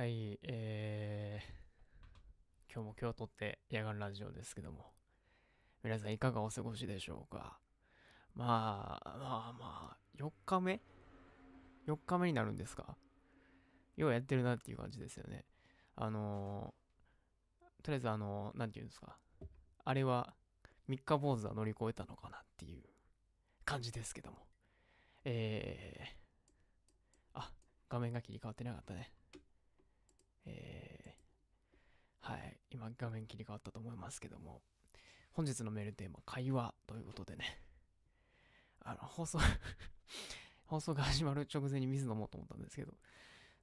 はい、えー、今日も今日とって野外ラジオですけども、皆さんいかがお過ごしでしょうか？まあ、まあまあ、4日目 ?4 日目になるんですか？ようやってるなっていう感じですよね。あのー、とりあえずあのー、なんていうんですか？あれは、三日坊主は乗り越えたのかなっていう感じですけども。えー、あ、画面が切り替わってなかったね。えー、はい、今画面切り替わったと思いますけども、本日のメールテーマ、会話ということでね、あの、放送 放送が始まる直前に水飲もうと思ったんですけど、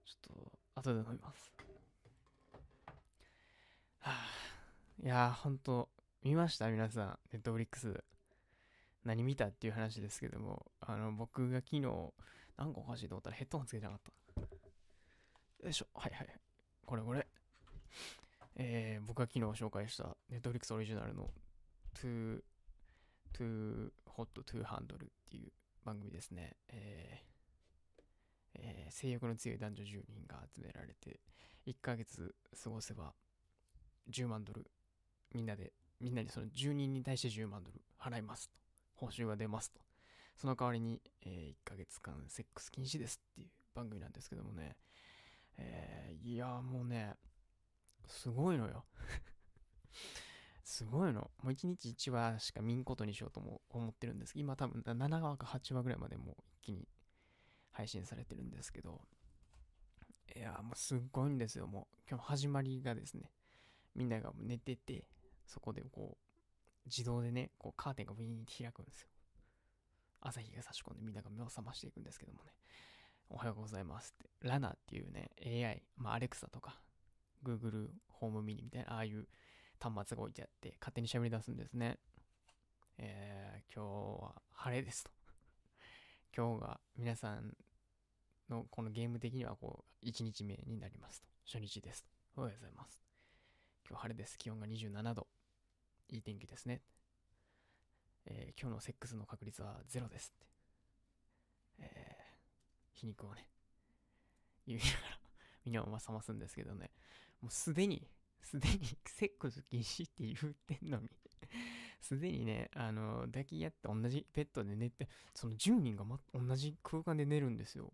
ちょっと、後で飲みます。はあ、いやー、ほんと、見ました？皆さん、ネットフリックス。何見たっていう話ですけども、あの、僕が昨日、なんかおかしいと思ったらヘッドホンつけてなかった。よいしょ、はいはいはい。これこれ。えー、僕が昨日紹介した Netflix オリジナルの Too, Too Hot to Handle っていう番組ですね。えーえー性欲の強い男女10人が集められて、1ヶ月過ごせば10万ドル、みんなで、みんなにその10人に対して10万ドル払いますと。報酬が出ますと。その代わりに、え1ヶ月間セックス禁止ですっていう番組なんですけどもね。えー、いやもうね、すごいのよ。すごいの。もう1日1話しか見んことにしようとも思ってるんです今多分7話か8話ぐらいまでもう一気に配信されてるんですけど、いやもうすっごいんですよ。もう今日始まりがですね、みんなが寝てて、そこでこう、自動でね、こうカーテンがウィーンって開くんですよ。朝日が差し込んでみんなが目を覚ましていくんですけどもね。おはようございますって。ラナっていうね、AI、まあ、アレクサとか、Google ホームミニみたいな、ああいう端末が置いてあって、勝手に喋り出すんですね。えー、今日は晴れですと。今日が皆さんのこのゲーム的にはこう、1日目になりますと。初日ですと。おはようございます。今日晴れです。気温が27度。いい天気ですね。えー、今日のセックスの確率はゼロですって。えー皮肉をね、言いながら、みんなをまさますんですけどね、もうすでに、すでにセックス禁止って言ってんのにすでにね、あの、抱き合って同じベッドで寝て、その10人が、ま、同じ空間で寝るんですよ。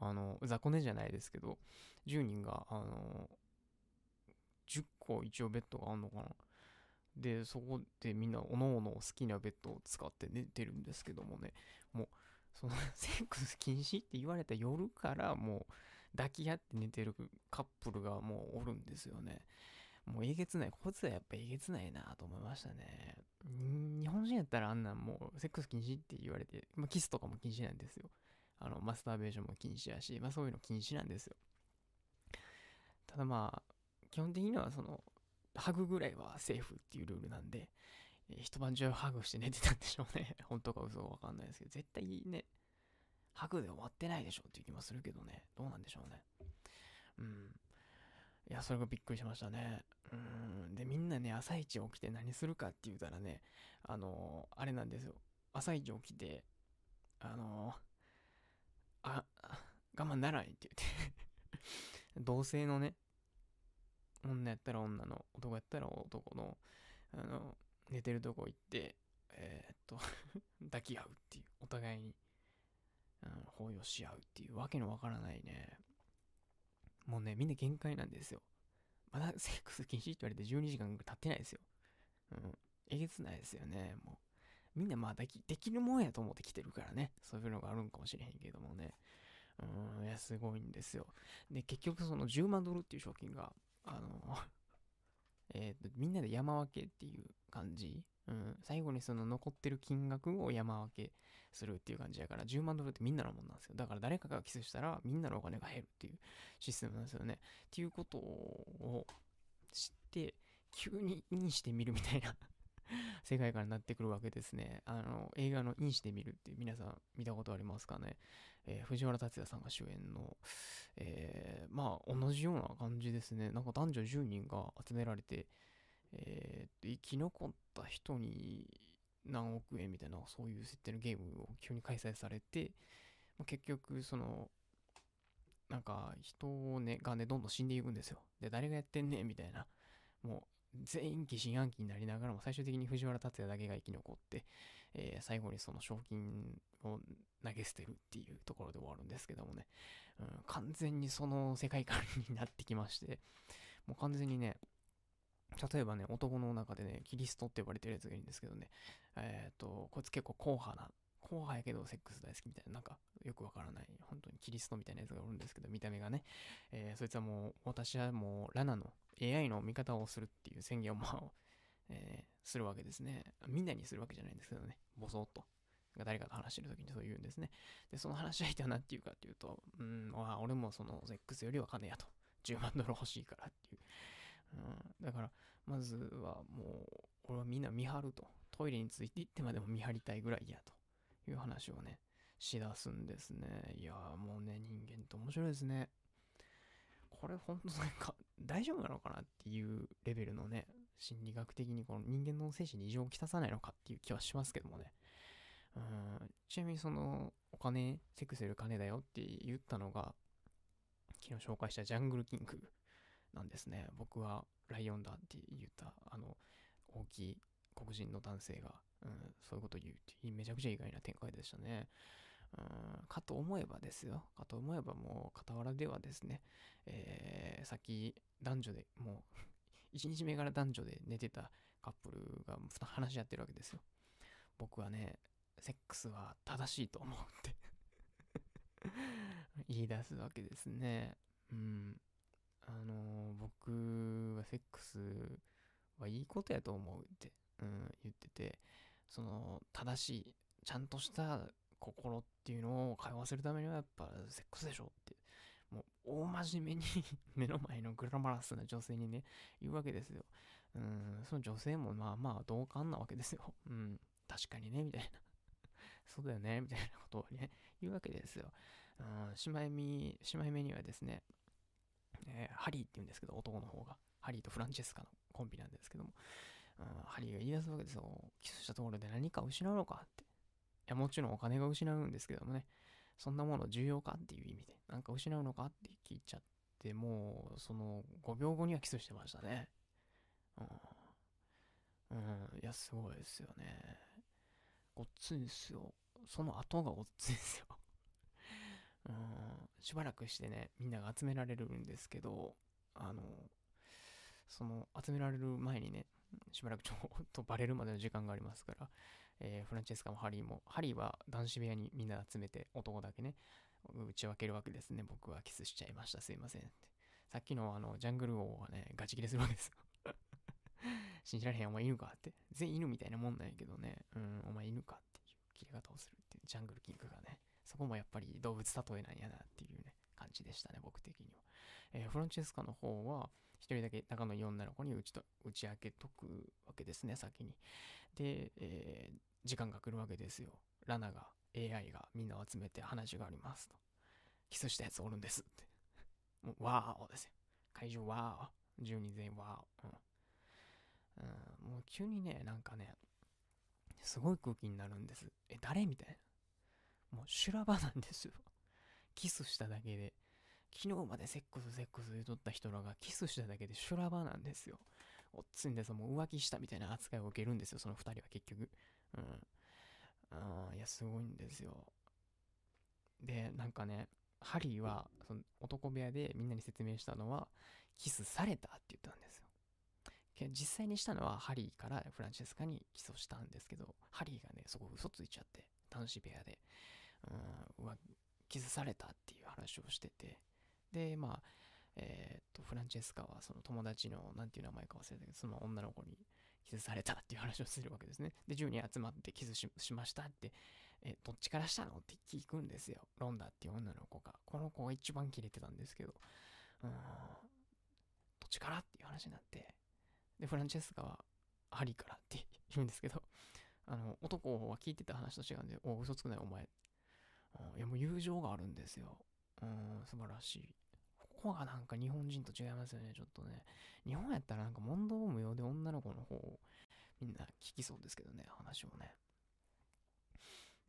あの、雑魚寝じゃないですけど、10人が、あの、10個一応ベッドがあんのかな。で、そこでみんな、おのおの好きなベッドを使って寝てるんですけどもね、その セックス禁止って言われた夜からもう抱き合って寝てるカップルがもうおるんですよね。もうえげつない。こいつはやっぱえげつないなと思いましたね。日本人やったらあんなんもうセックス禁止って言われて、まあ、キスとかも禁止なんですよ。あの、マスターベーションも禁止やし、まあそういうの禁止なんですよ。ただまあ、基本的にはその、ハグぐらいはセーフっていうルールなんで、一晩中ハグして寝てたんでしょうね。本当か嘘かわかんないですけど、絶対ね、ハグで終わってないでしょっていう気もするけどね。どうなんでしょうね。うん。いや、それがびっくりしましたね。うん。で、みんなね、朝一起きて何するかって言うたらね、あのーあれなんですよ。朝一起きて、あのーあ、我慢ならんって言って 同性のね、女やったら女の、男やったら男の、あの、寝てるとこ行って、えーっと、抱き合うっていう、お互いに、うん、抱擁し合うっていうわけのわからないね。もうね、みんな限界なんですよ。まだセックス禁止って言われて12時間経ってないですよ。うん。えげつないですよね、もう。みんなまあでき、できるもんやと思って来てるからね。そういうのがあるんかもしれへんけどもね。うん、いや、すごいんですよ。で、結局その10万ドルっていう賞金が、あの、えっと、みんなで山分けっていう感じ。うん、最後にその残ってる金額を山分けするっていう感じだから、10万ドルってみんなのもんなんですよ。だから誰かがキスしたらみんなのお金が減るっていうシステムなんですよね。っていうことを知って、急にインしてみるみたいな 世界観になってくるわけですね。あの、映画のインしてみるって皆さん見たことありますかね？えー藤原竜也さんが主演の、えーまあ同じような感じですね。なんか男女10人が集められて、えー生き残った人に何億円みたいな、そういう設定のゲームを急に開催されて、まあ、結局、その、なんか人をね、がね、どんどん死んでいくんですよ。で、誰がやってんねんみたいな。もう、全員疑心暗鬼になりながらも、最終的に藤原竜也だけが生き残って、えー、最後にその賞金を投げ捨てるっていうところで終わるんですけどもね、うん、完全にその世界観になってきまして、もう完全にね、例えばね、男の中でね、キリストって呼ばれてるやつがいるんですけどね、えっ、ー、と、こいつ結構硬派な、硬派やけどセックス大好きみたいな、なんかよくわからない、本当にキリストみたいなやつがおるんですけど、見た目がね、えー、そいつはもう、私はもう、ラナの AI の味方をするっていう宣言をまあ、えー、するわけですね。みんなにするわけじゃないんですけどね、ボソッと。が誰かと話してる時にそう言うんですね。で、その話し相手は何て言うかっていうと、うん、あ俺もそのセックスよりは金やと。10万ドル欲しいからっていう。うん、だから、まずはもう、俺はみんな見張ると。トイレについて行ってまでも見張りたいぐらいやという話をね、しだすんですね。いやもうね、人間って面白いですね。これ本当なんか大丈夫なのかなっていうレベルのね、心理学的にこの人間の精神に異常をきたさないのかっていう気はしますけどもね。うん、ちなみにその、お金、セックスより金だよって言ったのが、昨日紹介したジャングルキングなんですね。僕はライオンだって言った、あの、大きい黒人の男性が、うん、そういうこと言うって、めちゃくちゃ意外な展開でしたね。うん、かと思えばですよ。かと思えばもう傍らではですね、えー、さっき男女で、もう 1日目から男女で寝てたカップルが話し合ってるわけですよ。僕はね、セックスは正しいと思うって 言い出すわけですね。うん。あの、僕はセックスはいいことやと思うって、うん、言ってて、その、正しい、ちゃんとした心っていうのを通わせるためにはやっぱセックスでしょって、もう大真面目に 目の前のグラマラスな女性にね、言うわけですよ。うん、その女性もまあまあ同感なわけですよ。うん、確かにね、みたいな。そうだよね、みたいなことをね、言うわけですよ。うん、姉妹目、姉妹目にはですね、えー、ハリーって言うんですけど、男の方が。ハリーとフランチェスカのコンビなんですけども、うん、ハリーが言い出すわけですよ。キスしたところで何か失うのかって。いや、もちろんお金が失うんですけどもね、そんなもの重要かっていう意味で、なんか失うのかって聞いちゃって、もう、その5秒後にはキスしてましたね。うん。うん、いや、すごいですよね。ごっついですよ。その後がごっついんですよ。うん、しばらくしてね、みんなが集められるんですけど、あの、その集められる前にね、しばらくちょっとバレるまでの時間がありますから、えー、フランチェスカもハリーも、ハリーは男子部屋にみんな集めて男だけね、打ち分けるわけですね。僕はキスしちゃいました。すいませんって。さっきのあの、ジャングル王はね、ガチ切れするわけですよ。信じられへん、お前犬かって。全員犬みたいなもんなんやけどね、うん、お前犬かっていう切れ方をするっていう、ジャングルキングがね、そこもやっぱり動物例えなんやなっていうね、感じでしたね、僕的には。えー、フランチェスカの方は、一人だけ仲のいい女の子に打ちと打ち明けとくわけですね、先に。で、えー、時間が来るわけですよ。ラナが、AI がみんなを集めて話がありますと。キスしたやつおるんですって。もう、わーおですよ。会場わーお。10人全員わーお。うんうん、もう急にね、なんかね、すごい空気になるんです。え、誰みたいな。もう修羅場なんですよ。キスしただけで。昨日までセックスセックス言うとった人らがキスしただけで修羅場なんですよ。おっつんですもう浮気したみたいな扱いを受けるんですよ、その2人は結局。うん。あいや、すごいんですよ。で、なんかね、ハリーは、その男部屋でみんなに説明したのは、キスされたって言ったんです。実際にしたのはハリーからフランチェスカに起訴したんですけど、ハリーがね、そこ嘘ついちゃって、男子部屋で、うん、は、キスされたっていう話をしてて、で、まあ、えー、っと、フランチェスカはその友達の、なんていう名前か忘れたけど、その女の子にキスされたっていう話をするわけですね。で、10人集まってキスしましたって、え、どっちからしたのって聞くんですよ。ロンダっていう女の子が。この子が一番キレてたんですけど、うん、どっちからっていう話になって、で、フランチェスカは、ハリーからって言うんですけど、あの、男は聞いてた話と違うんで、お、嘘つくないお前。いや、もう友情があるんですよ。うん、素晴らしい。ここがなんか日本人と違いますよね、ちょっとね。日本やったらなんか問答無用で女の子の方をみんな聞きそうですけどね、話をね。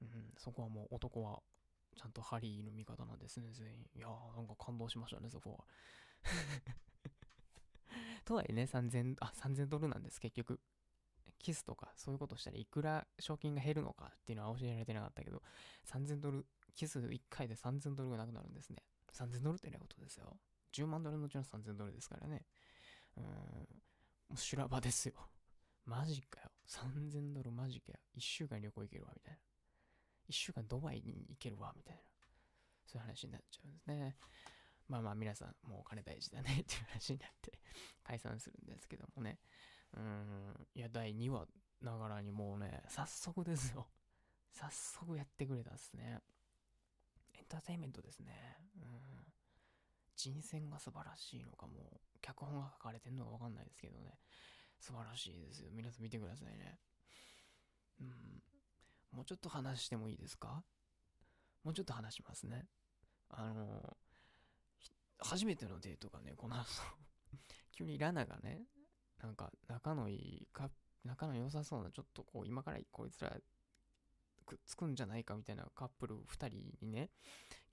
うん、そこはもう男はちゃんとハリーの味方なんですね、全員。いやー、なんか感動しましたね、そこは。とはいえね、3000、3000ドルなんです、結局。キスとかそういうことしたらいくら賞金が減るのかっていうのは教えられてなかったけど、3000ドル、キス1回で3000ドルがなくなるんですね。3000ドルってねことですよ。10万ドルのうちの3000ドルですからね。うーん、もう修羅場ですよ。マジかよ。3000ドルマジかよ。1週間旅行行けるわ、みたいな。1週間ドバイに行けるわ、みたいな。そういう話になっちゃうんですね。まあまあ皆さん、もうお金大事だねっていう話になって 解散するんですけどもね。うん、いや、第2話ながらにもうね、早速ですよ。早速やってくれたっすね。エンターテインメントですね。うん。人選が素晴らしいのか、も、脚本が書かれてんのかわかんないですけどね。素晴らしいですよ。皆さん見てくださいね。うん。もうちょっと話してもいいですか？もうちょっと話しますね。あの初めてのデートがね、この後。急にラナがね、なんか仲のいいか、仲の良さそうな、ちょっとこう、今からこいつらくっつくんじゃないかみたいなカップル2人にね、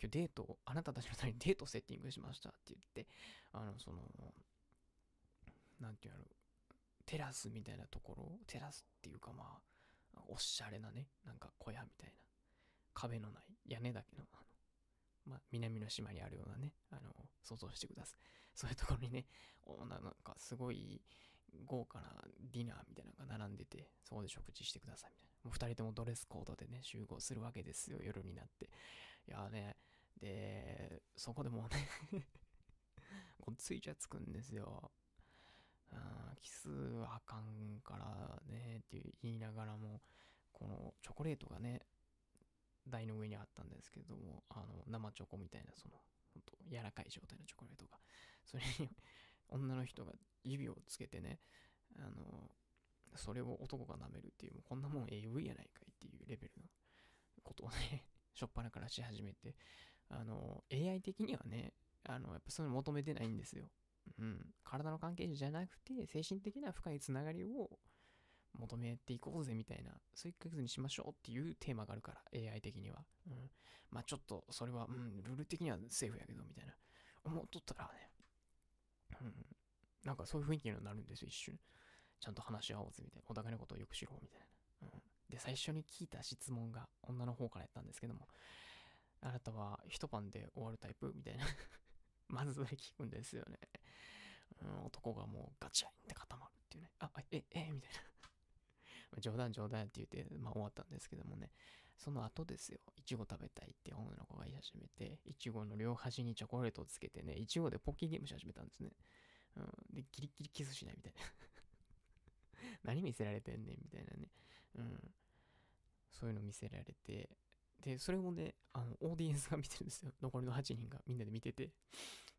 今日デート、あなたたちのためにデートセッティングしましたって言って、あの、その、なんていうの、テラスみたいなところ、テラスっていうかまあ、おしゃれなね、なんか小屋みたいな、壁のない屋根だけの、あの、まあ、南の島にあるようなね、あの、想像してください。そういうところにね、おなんかすごい豪華なディナーみたいなのが並んでて、そこで食事してくださいみたいな。もう二人ともドレスコードでね、集合するわけですよ、夜になって。いやね、で、そこでもうね こっついちゃつくんですよ。あキスはあかんからねって言いながらも、このチョコレートがね、台の上にあったんですけども、あの、生チョコみたいな、その、ほんと柔らかい状態のチョコレートが、それに 女の人が指をつけてね、あの、それを男が舐めるっていう、もうこんなもん AV やないかいっていうレベルのことをね、しょっぱなからし始めて、あの、AI 的にはね、あの、やっぱそういうの求めてないんですよ。うん。体の関係じゃなくて、精神的な深いつながりを求めていこうぜみたいな、そういう1ヶ月にしましょうっていうテーマがあるから、AI 的には。うん。まあちょっと、それは、うん、ルール的にはセーフやけど、みたいな。思っとったらね、うん。なんかそういう雰囲気になるんですよ、一瞬。ちゃんと話し合おうぜ、みたいな。お互いのことをよく知ろう、みたいな。うん。で、最初に聞いた質問が女の方からやったんですけども、あなたは一晩で終わるタイプ？みたいな まずそれ聞くんですよね。うん、男がもうガチャンって固まるっていうね。あ、え、え、みたいな冗談冗談って言って、まあ終わったんですけどもね。その後ですよ。いちご食べたいって女の子が言い始めて、いちごの両端にチョコレートをつけてね、いちごでポッキーゲームし始めたんですね。うん。で、ギリギリキスしないみたいな 何見せられてんねんみたいなね。うん。そういうの見せられて、で、それもね、あの、オーディエンスが見てるんですよ。残りの8人がみんなで見てて。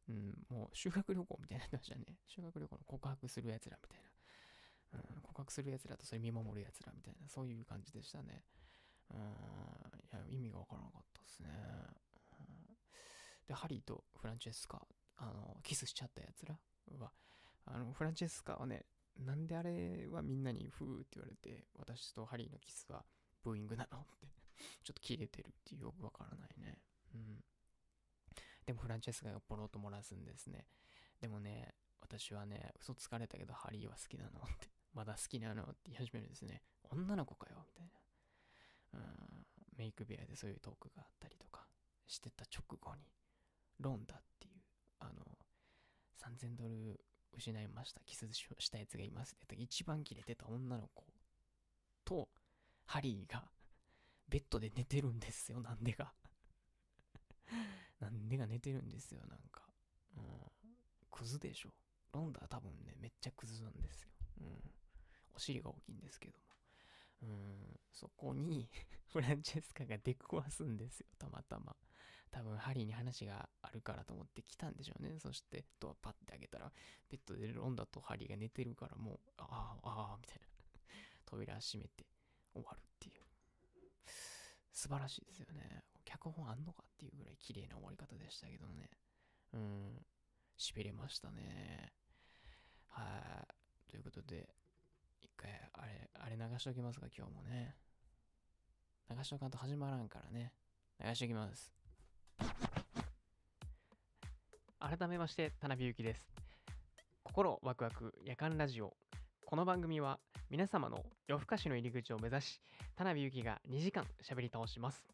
うん、もう修学旅行みたいになってましたね。修学旅行の告白する奴らみたいな。うん、告白する奴らとそれ見守る奴らみたいな、そういう感じでしたね。うん、いや、意味がわからなかったですね。うん、で、ハリーとフランチェスカ、あの、キスしちゃった奴らは、あの、フランチェスカはね、なんであれはみんなにフーって言われて、私とハリーのキスはブーイングなのってちょっと切れてるっていうよくわからないね。うん。でもフランチェスカがポロッと漏らすんですね。でもね、私はね、嘘つかれたけどハリーは好きなのって、まだ好きなのって言い始めるんですね。女の子かよみたいな。うん、メイク部屋でそういうトークがあったりとかしてた直後に、ロンダっていう、あの、3000ドル失いました、キスしたやつがいますって一番キレてた女の子と、ハリーがベッドで寝てるんですよ、なんでか なんでが寝てるんですよ、なんか。うん。クズでしょ。ロンダー多分ね、めっちゃクズなんですよ。うん。お尻が大きいんですけども。うん、そこに フランチェスカが出くわすんですよ、たまたま。多分、ハリーに話があるからと思って来たんでしょうね。そして、ドアパッて開けたら、ベッドでロンダとハリーが寝てるから、もう、ああ、ああ、みたいな。扉閉めて終わるっていう。素晴らしいですよね。脚本あんのかっていうぐらい綺麗な終わり方でしたけどね。うん。しびれましたね。はい。ということで、回、あれ、あれ流しときますか、今日もね。流しとかんと始まらんからね。流しておきます。改めまして、田辺ゆきです。心ワクワク夜間ラジオ。この番組は皆様の夜更かしの入り口を目指し、田辺ゆきが2時間喋り倒します。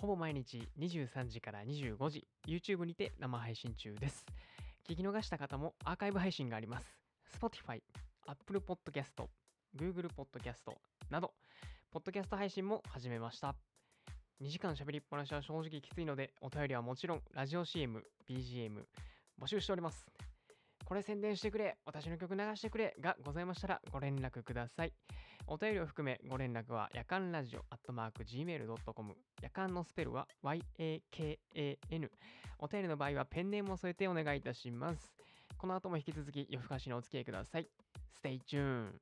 ほぼ毎日23時から25時、YouTube にて生配信中です。聞き逃した方もアーカイブ配信があります。Spotify、Apple Podcast、Google Podcast など、ポッドキャスト配信も始めました。2時間喋りっぱなしは正直きついので、お便りはもちろん、ラジオ CM、BGM、募集しております。これ宣伝してくれ、私の曲流してくれがございましたらご連絡ください。お便りを含めご連絡は、夜間ラジオ、アットマーク、gmail.com、夜間のスペルは yakan。お便りの場合はペンネームを添えてお願いいたします。この後も引き続き夜更かしにお付き合いください。Stay tuned!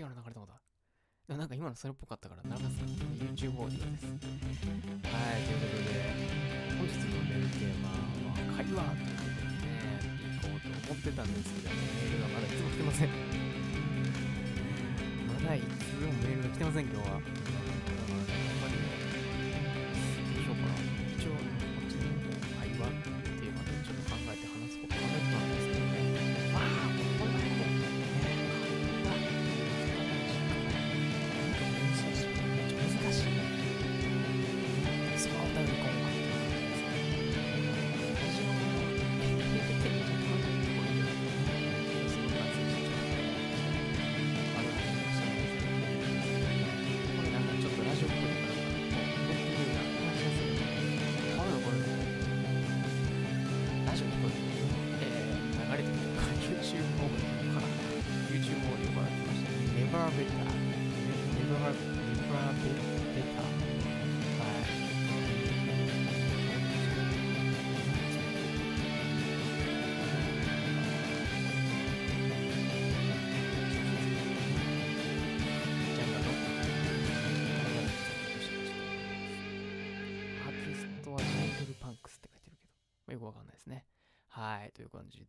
違うの流れたことだ。なんか今のそれっぽかったから流す YouTube オーディオです。はい、ということで、本日のメールテーマは会話ということでね、行こうと思ってたんですけど、メールがまだいつも来てません。まだいつもメールが来てません、今日は。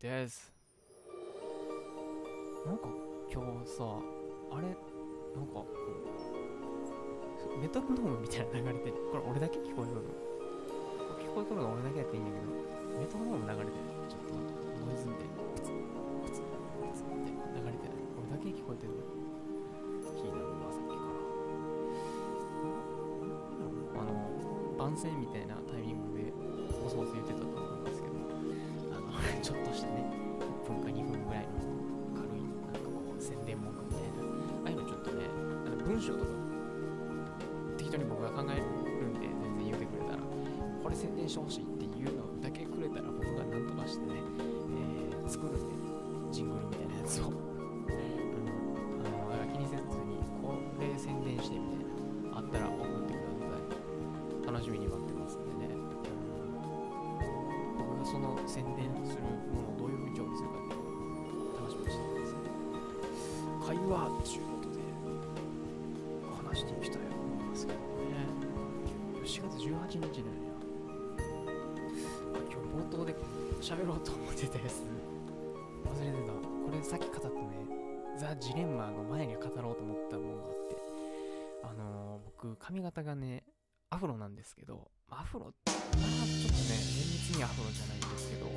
です。なんか今日さ、あれ、なんかこう、メトロノームみたいな流れてる。これ俺だけ聞こえるの？聞こえとるのは俺だけやっていいんだけど、メトロノーム流れてる。ちょっとノイズみたいな。プツプツプツって流れてない。俺だけ聞こえてるの気になるわ、さっきから。あの、番宣みたいなタイミングで、ボソボソ言ってたちょっとしたね、1分か2分ぐらいの軽い、なんかこう、宣伝文句みたいな、ああいうのちょっとね、あの文章とか、適当に僕が考えるんで、全然言うてくれたら、これ宣伝してほしいその宣伝するものをどういう風に調理するかっていうのを楽しみにしてください。会話っていうことで話していきたいと思いますけどね。4月18日なんや。あ今日冒頭で喋ろうと思ってたやつ忘れてた。これさっき語ったね、ザ・ジレンマの前に語ろうと思ったものがあって、あのー僕髪型がね、アフロなんですけど、アフロ、っとね、厳密にアフロじゃないんですけど、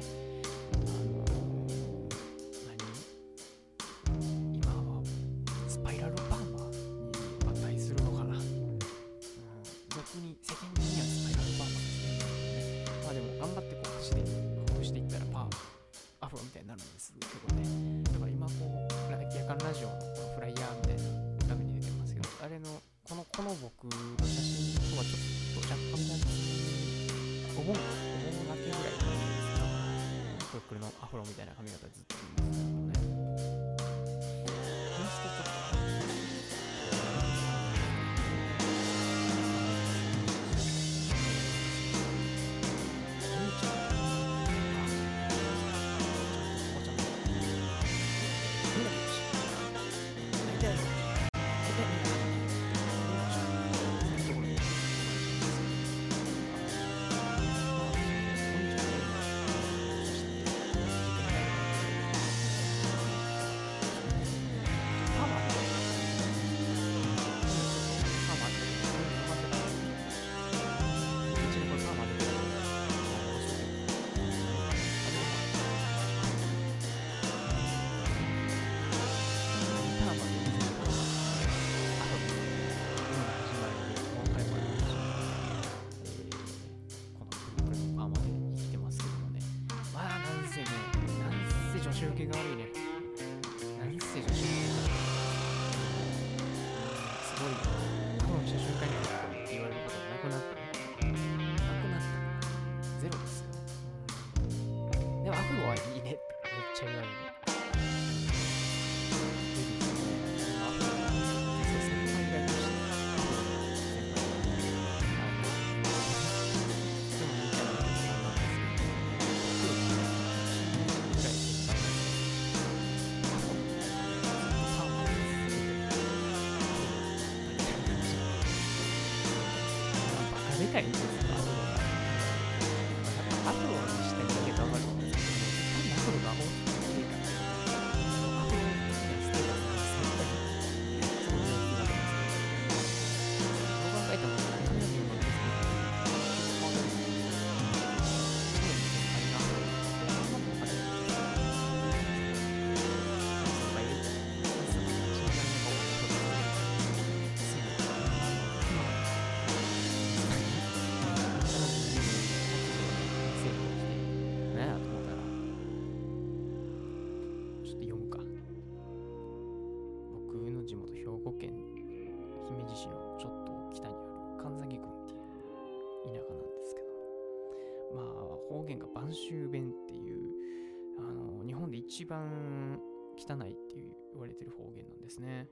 一番汚いって言われてる方言なんですね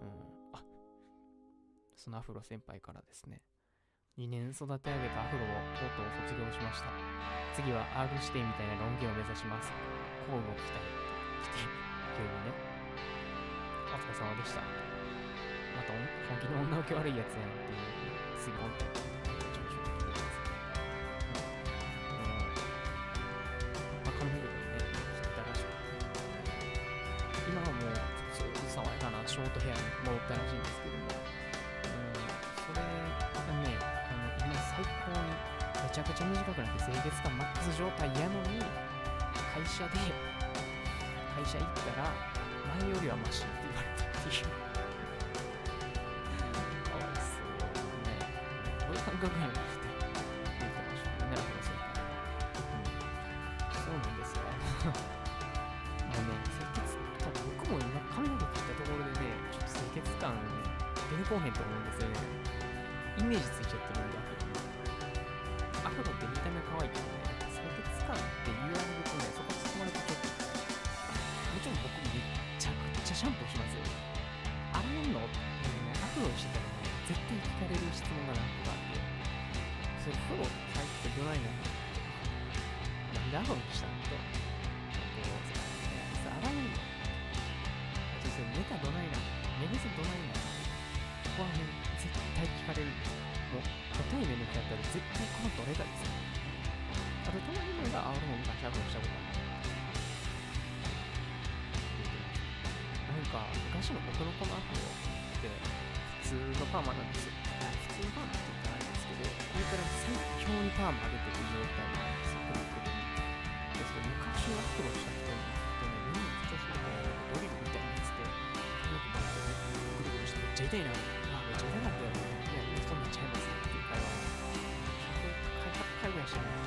うんあそのアフロ先輩からですね。2年育て上げたアフロをとうとう卒業しました。次は R 指定みたいな論言を目指します。こうご期待。来て、急にね。お疲れ様でした。また本気の女受け悪いやつやんっていう、すぐ本体。ショートヘアに戻ったらしいんですけども、うん、それがね、あの今最高にめちゃくちゃ短くなって清潔感マックス状態やのに、会社で、会社行ったら、前よりはマシって言われたっていう。かわいそうね。こういう感覚やなっ出てこへんと思うんですよね。イメージパーマなんですよ。普通のパーマって言ったらあれですけど、これから最強にパーマ上げてる状態なんですよ。くるくるにですけど、昔は苦労した人に、でね、みんな緊張するから、ドリルみたいなやつで、髪の毛バッてね、ぐるぐるしてめっちゃ痛いな。あ、めっちゃ痛かったよね。いや、そんなんちゃいますねっていう会話を、100回、ぐらいしてない、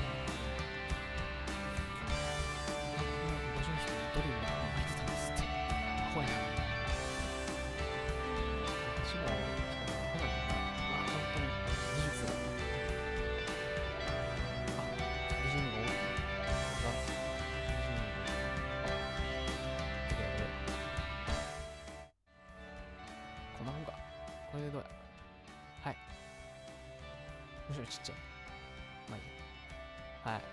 ちっちゃい。まあいい。はい。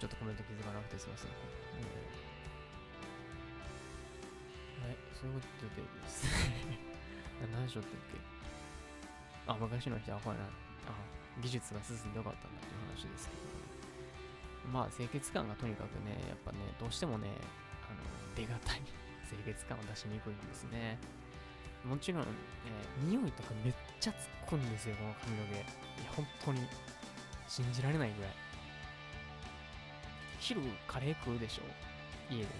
ちょっとコメント気づかなくてすいません。うん、はい、そういうことでです ね。何しよってっけ？あ、昔の人はアホやな。あ、技術が進んでよかったんだっていう話ですけど。まあ、清潔感がとにかくね、やっぱね、どうしてもね、あの、出がたい清潔感を出しにくいんですね。もちろん、えー匂いとかめっちゃつくんですよ、この髪の毛。いや、本当に、信じられないぐらい。昼カレー食うでしょ？家でね。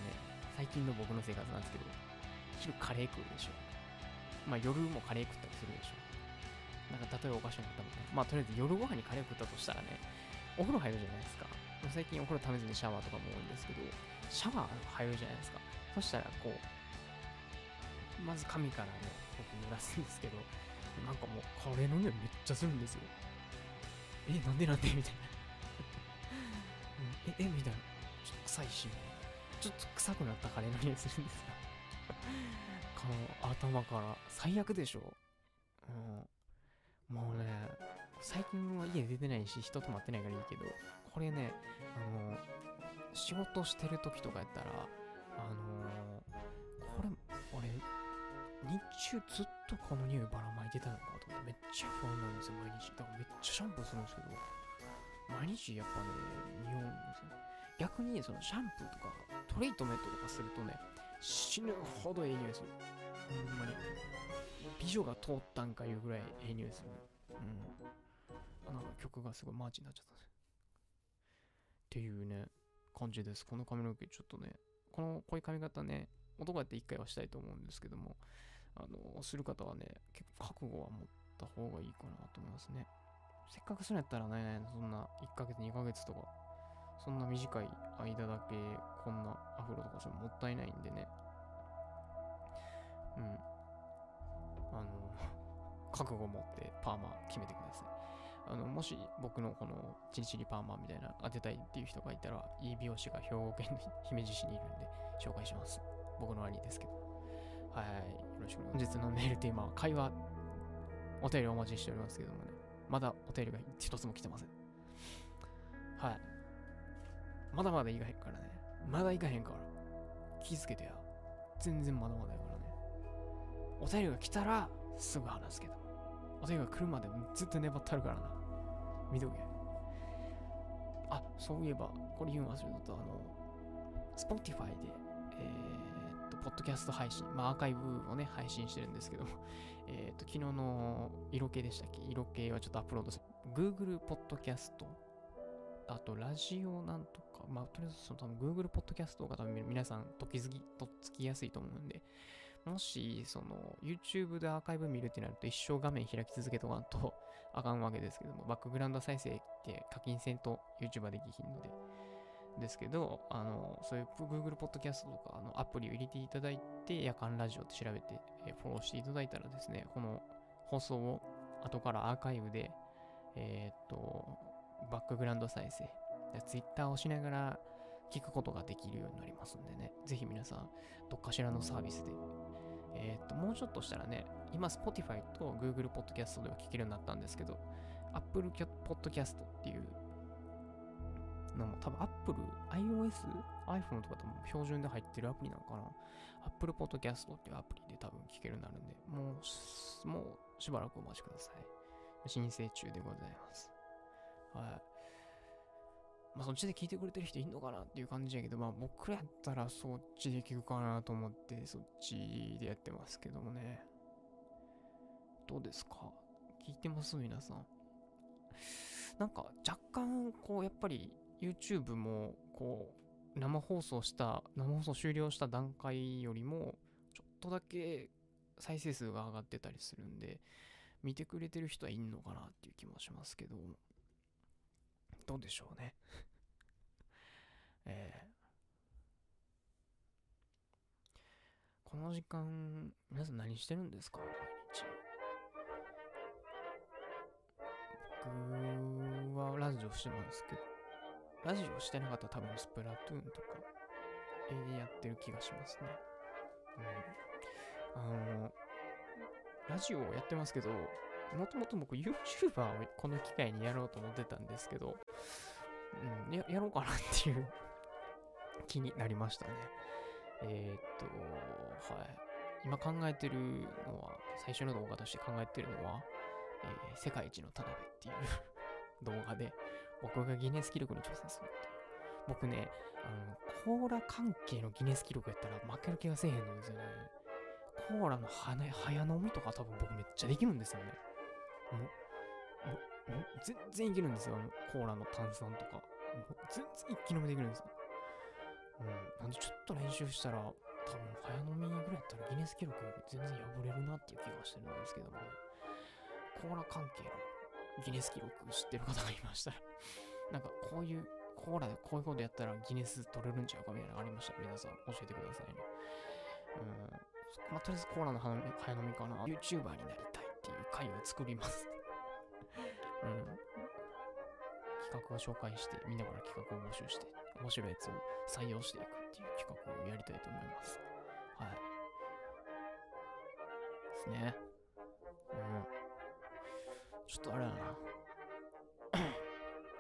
最近の僕の生活なんですけど、昼カレー食うでしょ？まあ夜もカレー食ったりするでしょ？なんか例えばおかしいなったもんね。まあとりあえず夜ご飯にカレー食ったとしたらね、お風呂入るじゃないですか。最近お風呂ためずにシャワーとかも多いんですけど、シャワー入るじゃないですか。そしたらこう、まず髪からね、僕濡らすんですけど、なんかもうカレーの匂いめっちゃするんですよ。え、なんでなんでみたいな。え、えみたいな。ちょっと臭いし、ちょっと臭くなったカレーの匂いするんですよ。この頭から最悪でしょ。うん。もうね、最近は家出てないし、人泊まってないからいいけど、これね、あの、仕事してる時とかやったら、あのこれ、俺、日中ずっとこの匂いばらまいてたのかと思ってめっちゃ不安なんですよ、毎日。だからめっちゃシャンプーするんですけど、毎日やっぱね、匂うんですよ。逆にそのシャンプーとかトリートメントとかするとね、死ぬほどええ匂いする。ほんまに。美女が通ったんかいうぐらいええ匂いする。うん。あなんか曲がすごいマーチになっちゃった。っていうね、感じです。この髪の毛ちょっとね、このこういう髪型ね、男やって一回はしたいと思うんですけども、あの、する方はね、結構覚悟は持った方がいいかなと思いますね。せっかくするんやったらね、そんな1ヶ月、2ヶ月とか、そんな短い間だけこんなアフロとかしてももったいないんでね。うん。あの、覚悟を持ってパーマ決めてください。あの、もし僕のこのチリチリパーマみたいな当てたいっていう人がいたら、いい美容師が兵庫県の姫路市にいるんで紹介します。僕の兄ですけど。はい、よろしくお願いします。本日のメールテーマは会話、お便りお待ちしておりますけどもね、まだお便りが一つも来てません。はい。まだまだいかへんからね。まだいかへんから。気づけてや。全然まだまだやからね。お便りが来たらすぐ話すけど。お便りが来るまでずっと粘ってあるからな。見とけ。あ、そういえば、これ言うの忘れとった。あの、Spotify で、えー、ポッドキャスト配信、まあ、アーカイブをね、配信してるんですけども、えー、っと、昨日の色系でしたっけ？色系はちょっとアップロードする。Google ポッドキャストあと、ラジオなんとか、まあ、とりあえず、その多分 Google ポッドキャストが多分皆さん、ときづき、とっつきやすいと思うんで、もし、その、YouTube でアーカイブ見るってなると、一生画面開き続けとかんとあかんわけですけども、バックグラウンド再生って課金せんと YouTube はできひんので、ですけど、あの、そういう Google ポッドキャストとか、の、アプリを入れていただいて、夜間ラジオって調べて、えフォローしていただいたらですね、この放送を後からアーカイブで、えーっと、バックグラウンド再生、ツイッターをしながら聞くことができるようになりますんでね、ぜひ皆さん、どっかしらのサービスで、えーっと、もうちょっとしたらね、今、Spotify と Google Podcast では聞けるようになったんですけど、Apple Podcast っていうのも多分 Apple、iOS、iPhone とか多分標準で入ってるアプリなのかな ?Apple Podcast っていうアプリで多分聞けるようになるんで、もう、もうしばらくお待ちください。申請中でございます。はい。まあそっちで聞いてくれてる人いんのかなっていう感じやけど、まあ僕らやったらそっちで聞くかなと思ってそっちでやってますけどもね。どうですか？聞いてます？皆さん。なんか若干こうやっぱり YouTube もこう生放送した生放送終了した段階よりもちょっとだけ再生数が上がってたりするんで見てくれてる人はいんのかなっていう気もしますけどどうでしょうね。えーこの時間皆さん何してるんですか？毎日。僕はラジオしてますけど。ラジオしてなかったら多分スプラトゥーンとか、えーやってる気がしますね。うん。あの、ラジオをやってますけど、もともと僕 YouTuber をこの機会にやろうと思ってたんですけど、うん、ややろうかなっていう 気になりましたね。えー、っと、はい。今考えてるのは、最初の動画として考えてるのは、えー世界一の田辺っていう 動画で、僕がギネス記録に挑戦するって。僕ね、あの、コーラ関係のギネス記録やったら負ける気がせえへんのですよね。コーラの早早飲みとか多分僕めっちゃできるんですよね。もう、もう全然いけるんですよ。コーラの炭酸とか。もう全然一気飲みできるんですよ。うん。なんでちょっと練習したら、多分早飲みぐらいやったらギネス記録全然破れるなっていう気がしてるんですけども、ね、コーラ関係のギネス記録知ってる方がいましたら、なんかこういう、コーラでこういうことやったらギネス取れるんちゃうかみたいなのありましたら皆さん教えてくださいね。うん、まあ、とりあえずコーラの早飲み早飲みかな。YouTuber になりたいっていう回を作ります。うん。企画を紹介して、みんなから企画を募集して、面白いやつを採用していくっていう企画をやりたいと思います。はい。ですね。うん。ちょっとあれだな。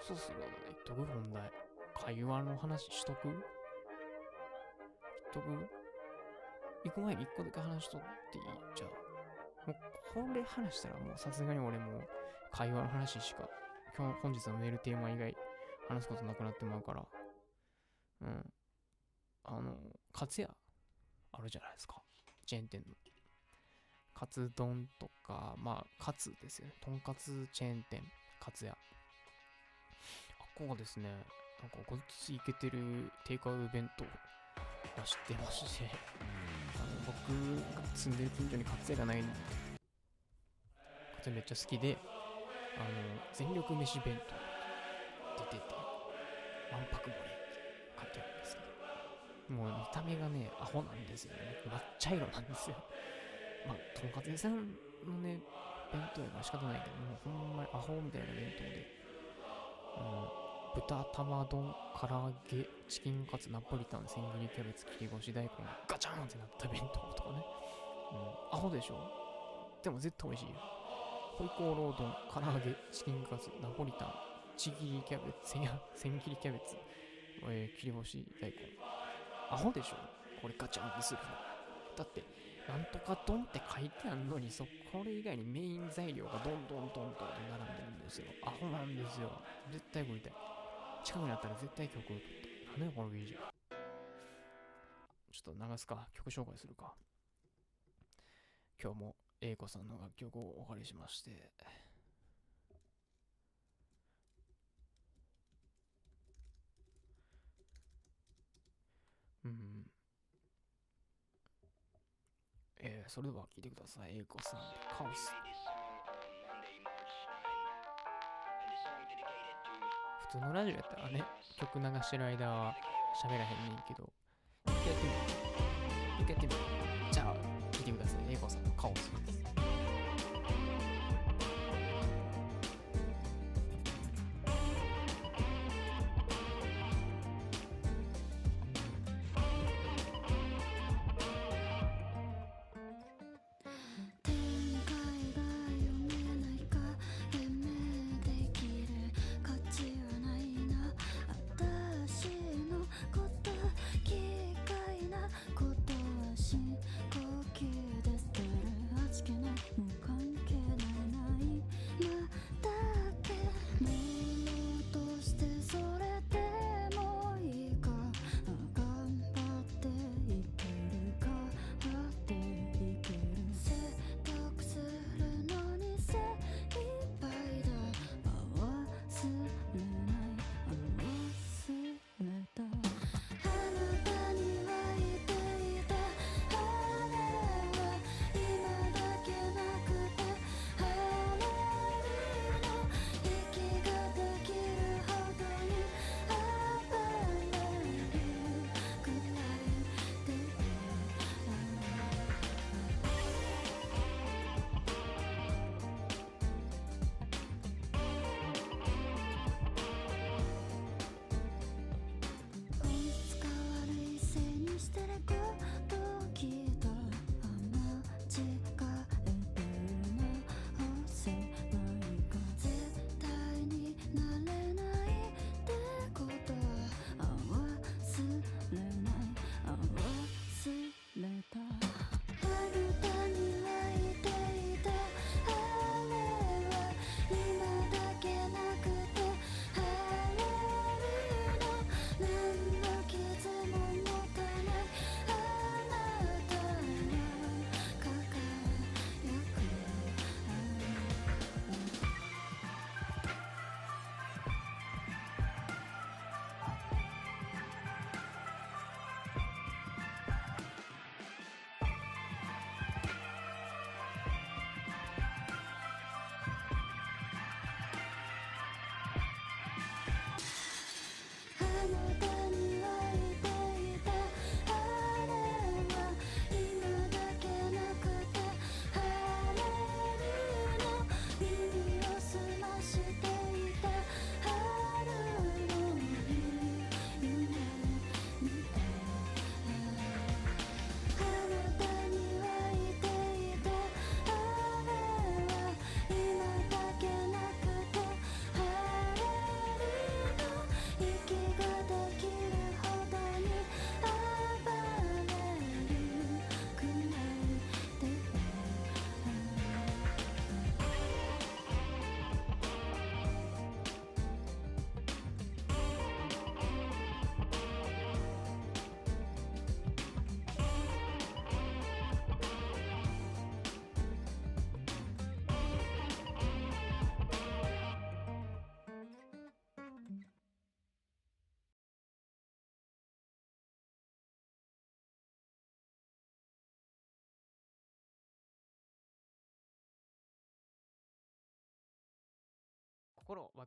そうする言っとく本題？会話の話しとく？言っとく？行く前に一個だけ話しとっていい？じゃあ。もうこれ話したらもうさすがに俺もう会話の話しか今日本日のメールテーマ以外話すことなくなってまうから。うん。あの、カツ屋あるじゃないですか。チェーン店の。カツ丼とか、まあ、カツですよね。とんかつチェーン店、カツ屋。あっこがですね、なんかごっついけてるテイクアウト弁当出してまして、あの僕が住んでる近所にカツ屋がないんでカツ屋めっちゃ好きで、あの、全力飯弁当出てて、わんぱく盛りって書いてあるんですけど、もう見た目がね、アホなんですよね。抹茶色なんですよ。まあ、とんかつ屋さんのね、弁当やから仕方ないけど、もうほんまにアホみたいな弁当で、うん、豚玉丼、唐揚げ、チキンカツ、ナポリタン、千切りキャベツ、切り干し大根ガチャンってなった弁当とかね。うん、アホでしょでも絶対美味しいよ。ホイコーロー丼、唐揚げ、チキンカツ、ナポリタン、ちぎりキャベツ、千千切りキャベツ、えー切り干し大根。アホでしょこれガチャンってするの。だって、なんとか丼って書いてあんのに、そこれ以外にメイン材料がどんどんどんどん並んでるんですよ。アホなんですよ。絶対食いたい。近くにあったら絶対曲を取った。なんだよ、このビジュちょっと流すか。曲紹介するか。今日も A 子さんの楽曲をお借りしまして。うん。えー、それでは聴いてください。英子さんでカオス。普通のラジオやったらね、曲流してる間は喋らへんねんけど、一回やってみる。一回やってみる。じゃあ、聴いてください。英子さんのカオスです。の歌には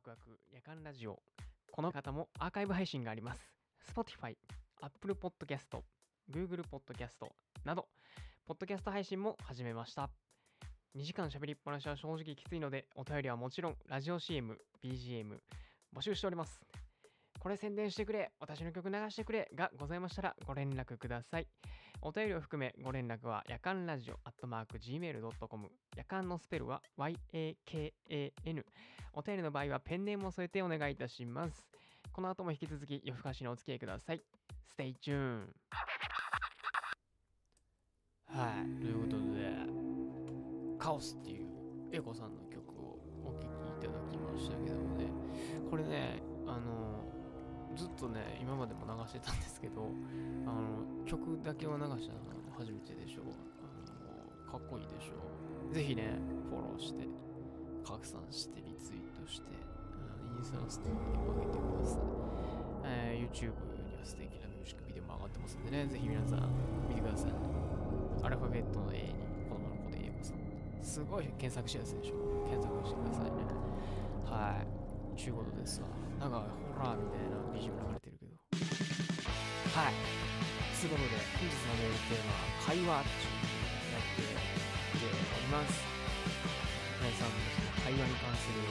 ワク夜間ラジオ。この方もアーカイブ配信があります。Spotify、Apple Podcast、Google Podcast など、ポッドキャスト配信も始めました。2時間喋りっぱなしは正直きついので、お便りはもちろん、ラジオ CM、BGM、募集しております。これ宣伝してくれ、私の曲流してくれがございましたらご連絡ください。お便りを含めご連絡は夜間ラジオアットマーク Gmail.com 夜間のスペルは YAKAN お便りの場合はペンネームを添えてお願いいたします。この後も引き続き夜更かしのお付き合いください。Stay tuned! はい、ということで、カオスっていうエコさんの曲をお聴きいただきましたけどもね、これね、あの、ずっとね、今までも流してたんですけど、あの、曲だけを流したの初めてでしょう。あの、かっこいいでしょう。ぜひね、フォローして、拡散して、リツイートして、インスタのストーリーにも上げてください。えー YouTube には素敵なミュージックビデオも上がってますんでね、ぜひ皆さん見てください。アルファベットの A に子供の子で英語さん。すごい検索しやすいでしょ。検索してくださいね。はい。ちゅうことですわ。なんかホラーみたいな BGM 流れてるけど。はい。ということで、本日のメールテーマは会話となっております。皆さんの会話に関する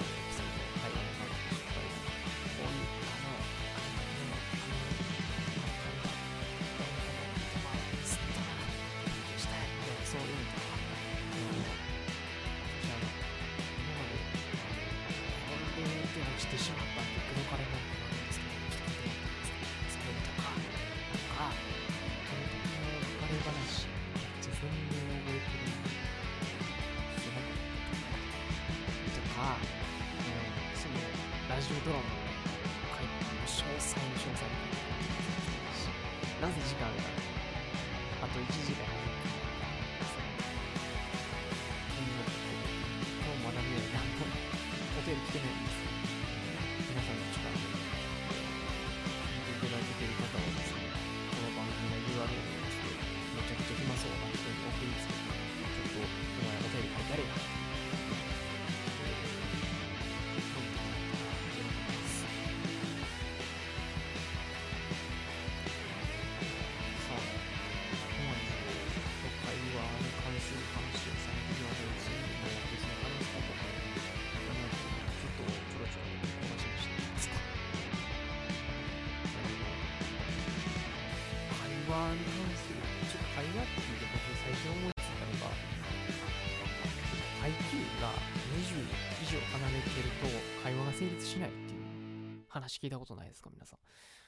話聞いたことないですか皆さん。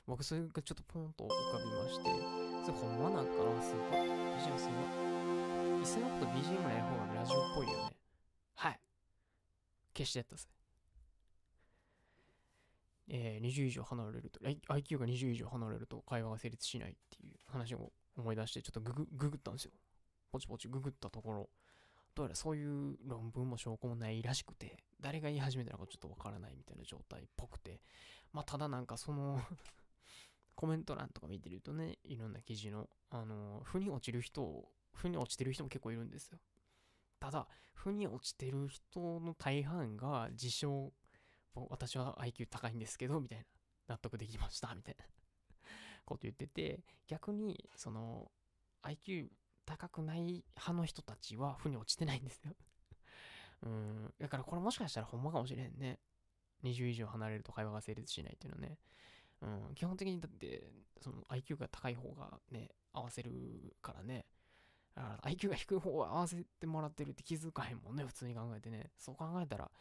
僕それがちょっとポンと浮かびまして、それほんまなんかなすごい。BGM すごい。いっそのこと BGM ない方がラジオっぽいよね。はい。消してやったぜ。えー、20以上離れると、IQ が20以上離れると会話が成立しないっていう話を思い出して、ちょっとググググったんですよ。ポチポチググったところ、どうやらそういう論文も証拠もないらしくて、誰が言い始めたのかちょっとわからないみたいな状態っぽくて、まあ、ただなんかその コメント欄とか見てるとね、いろんな記事の、あの、負に落ちる人を、負に落ちてる人も結構いるんですよ。ただ、負に落ちてる人の大半が自称、私は IQ 高いんですけど、みたいな、納得できました、みたいな こと言ってて、逆に、その、IQ 高くない派の人たちは負に落ちてないんですよ。うん。だからこれもしかしたらほんまかもしれんね。20以上離れると会話が成立しないっていうのね。うん。基本的にだって、その IQ が高い方がね、合わせるからね。だから IQ が低い方を合わせてもらってるって気づかへんもんね、普通に考えてね。そう考えたら、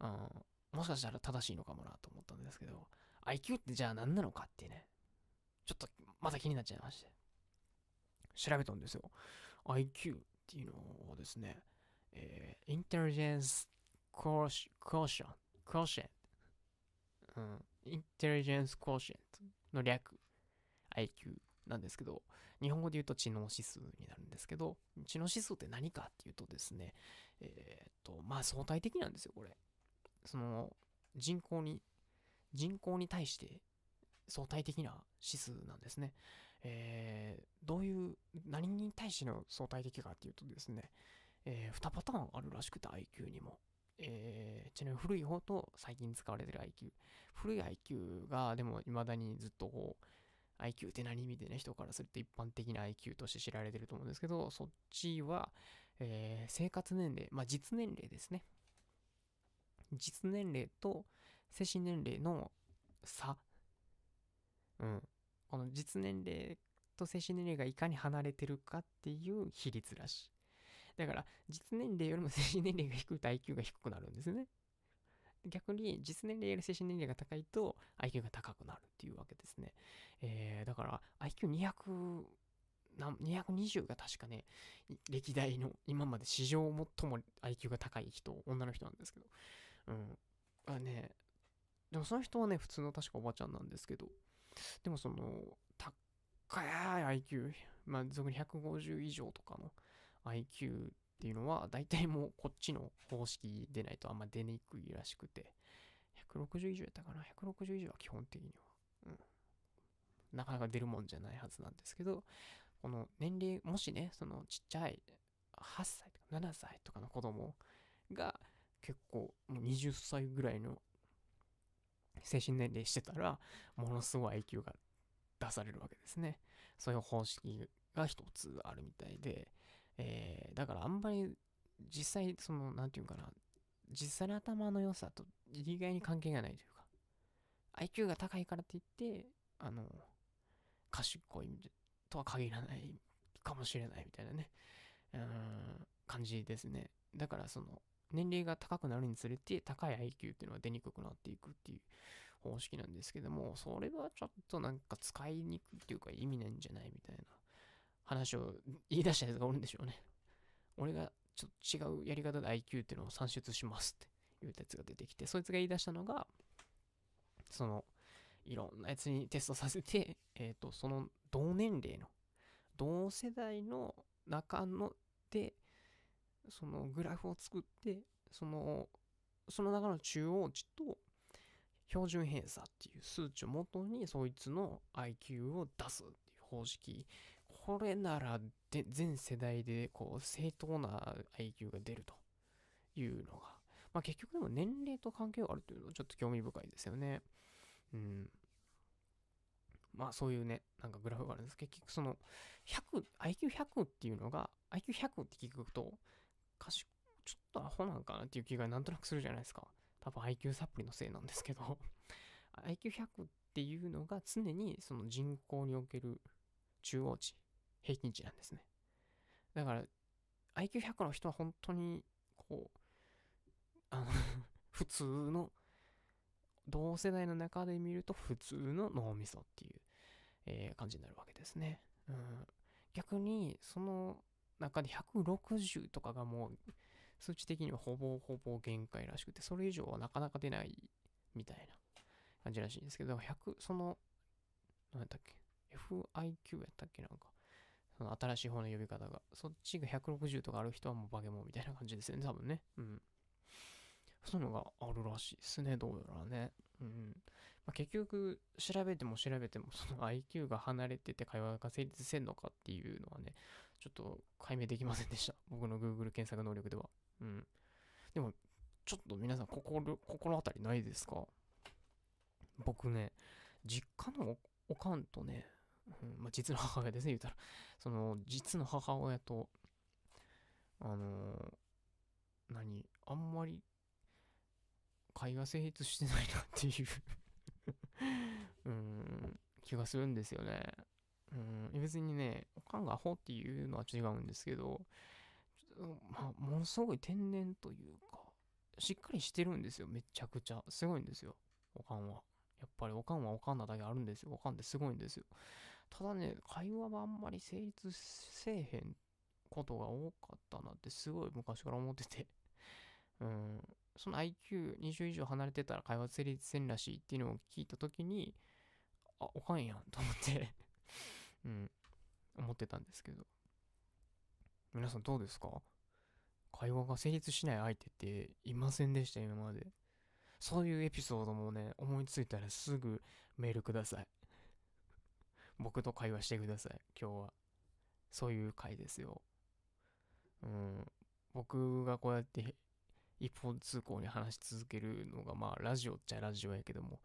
うん、もしかしたら正しいのかもなと思ったんですけど、IQ ってじゃあ何なのかってね、ちょっとまた気になっちゃいまして。調べたんですよ。IQ っていうのはですね、えー、Intelligence Quotient, Quotient, うん、Intelligence Quotient の略、IQ なんですけど、日本語で言うと知能指数になるんですけど、知能指数って何かっていうとですね、えーっと、まあ相対的なんですよ、これ。その、人口に、人口に対して相対的な指数なんですね。えーどういう、何に対しての相対的かっていうとですね、え2パターンあるらしくて IQ にも。えーちなみに古い方と最近使われてる IQ。古い IQ が、でも未だにずっとこう、IQ って何みたいな人からすると一般的な IQ として知られてると思うんですけど、そっちは、えー生活年齢、まあ実年齢ですね。実年齢と精神年齢の差。うん。この実年齢と精神年齢がいかに離れてるかっていう比率らしい。だから、実年齢よりも精神年齢が低いと IQ が低くなるんですね。逆に、実年齢より精神年齢が高いと IQ が高くなるっていうわけですね。えー、だから IQ200 な220が確かね、歴代の今まで史上最も IQ が高い人、女の人なんですけど、うん。あね、でもその人はね、普通の確かおばちゃんなんですけど、でもその、高い IQ、まあ、俗に150以上とかの IQ っていうのは、大体もうこっちの方式でないとあんま出にくいらしくて、160以上やったかな ?160 以上は基本的には。うん。なかなか出るもんじゃないはずなんですけど、この年齢、もしね、そのちっちゃい8歳とか7歳とかの子供が結構もう20歳ぐらいの精神年齢してたら、ものすごい IQ が出されるわけですね。そういう方式が一つあるみたいで、えーだからあんまり実際、その、なんていうかな、実際の頭の良さと意外に関係がないというか、IQ が高いからって言って、あの、賢いとは限らないかもしれないみたいなね、うん、感じですね。だからその、年齢が高くなるにつれて高い IQ っていうのが出にくくなっていくっていう方式なんですけども、それはちょっとなんか使いにくいっていうか意味ないんじゃないみたいな話を言い出したやつがおるんでしょうね。俺がちょっと違うやり方で IQ っていうのを算出しますっていうやつが出てきて、そいつが言い出したのが、その、いろんなやつにテストさせて、えっ、と、その同年齢の、同世代の中ので、そのグラフを作って、その、その中の中央値と標準偏差っていう数値をもとにそいつの IQ を出すっていう方式。これならで全世代でこう正当な IQ が出るというのが。まあ結局でも年齢と関係があるというのはちょっと興味深いですよね。うん。まあそういうね、なんかグラフがあるんです。結局その100、IQ100 っていうのが、IQ100 って聞くと、賢ちょっとアホなんかなっていう気がなんとなくするじゃないですか。多分 IQ サプリのせいなんですけど、IQ100 っていうのが常にその人口における中央値、平均値なんですね。だから、IQ100 の人は本当に、こう、あの 普通の、同世代の中で見ると普通の脳みそっていう、えー感じになるわけですね。うん、逆に、その中で160とかがもう、数値的にはほぼほぼ限界らしくて、それ以上はなかなか出ないみたいな感じらしいんですけど、100、その、何やったっけ ?FIQ やったっけなんか。その新しい方の呼び方が。そっちが160とかある人はもうバケモンみたいな感じですよね、多分ね。うん。そういうのがあるらしいですね、どうやらね。うん。まあ、結局、調べても調べても、その IQ が離れてて会話が成立せんのかっていうのはね、ちょっと解明できませんでした。僕の Google 検索能力では。うん。でも、ちょっと皆さん心、心当たりないですか？僕ね、実家のおおかんとね、まあ、実の母親ですね、言うたら。その、実の母親と、あのー何あんまり会話成立してないなっていううん、気がするんですよね。うん、別にね、おかんがアホっていうのは違うんですけど、まあ、ものすごい天然というか、しっかりしてるんですよ、めちゃくちゃ。すごいんですよ、おかんは。やっぱりおかんはおかんなだけあるんですよ。おかんってすごいんですよ。ただね、会話はあんまり成立せえへんことが多かったなってすごい昔から思ってて。うん。その IQ20 以上離れてたら会話成立せんらしいっていうのを聞いたときに、あ、おかんやんと思って うん、思ってたんですけど。皆さんどうですか？会話が成立しない相手っていませんでした、今まで。そういうエピソードもね、思いついたらすぐメールください。僕と会話してください、今日は。そういう回ですよ。うん。僕がこうやって一方通行に話し続けるのが、まあ、ラジオっちゃラジオやけども、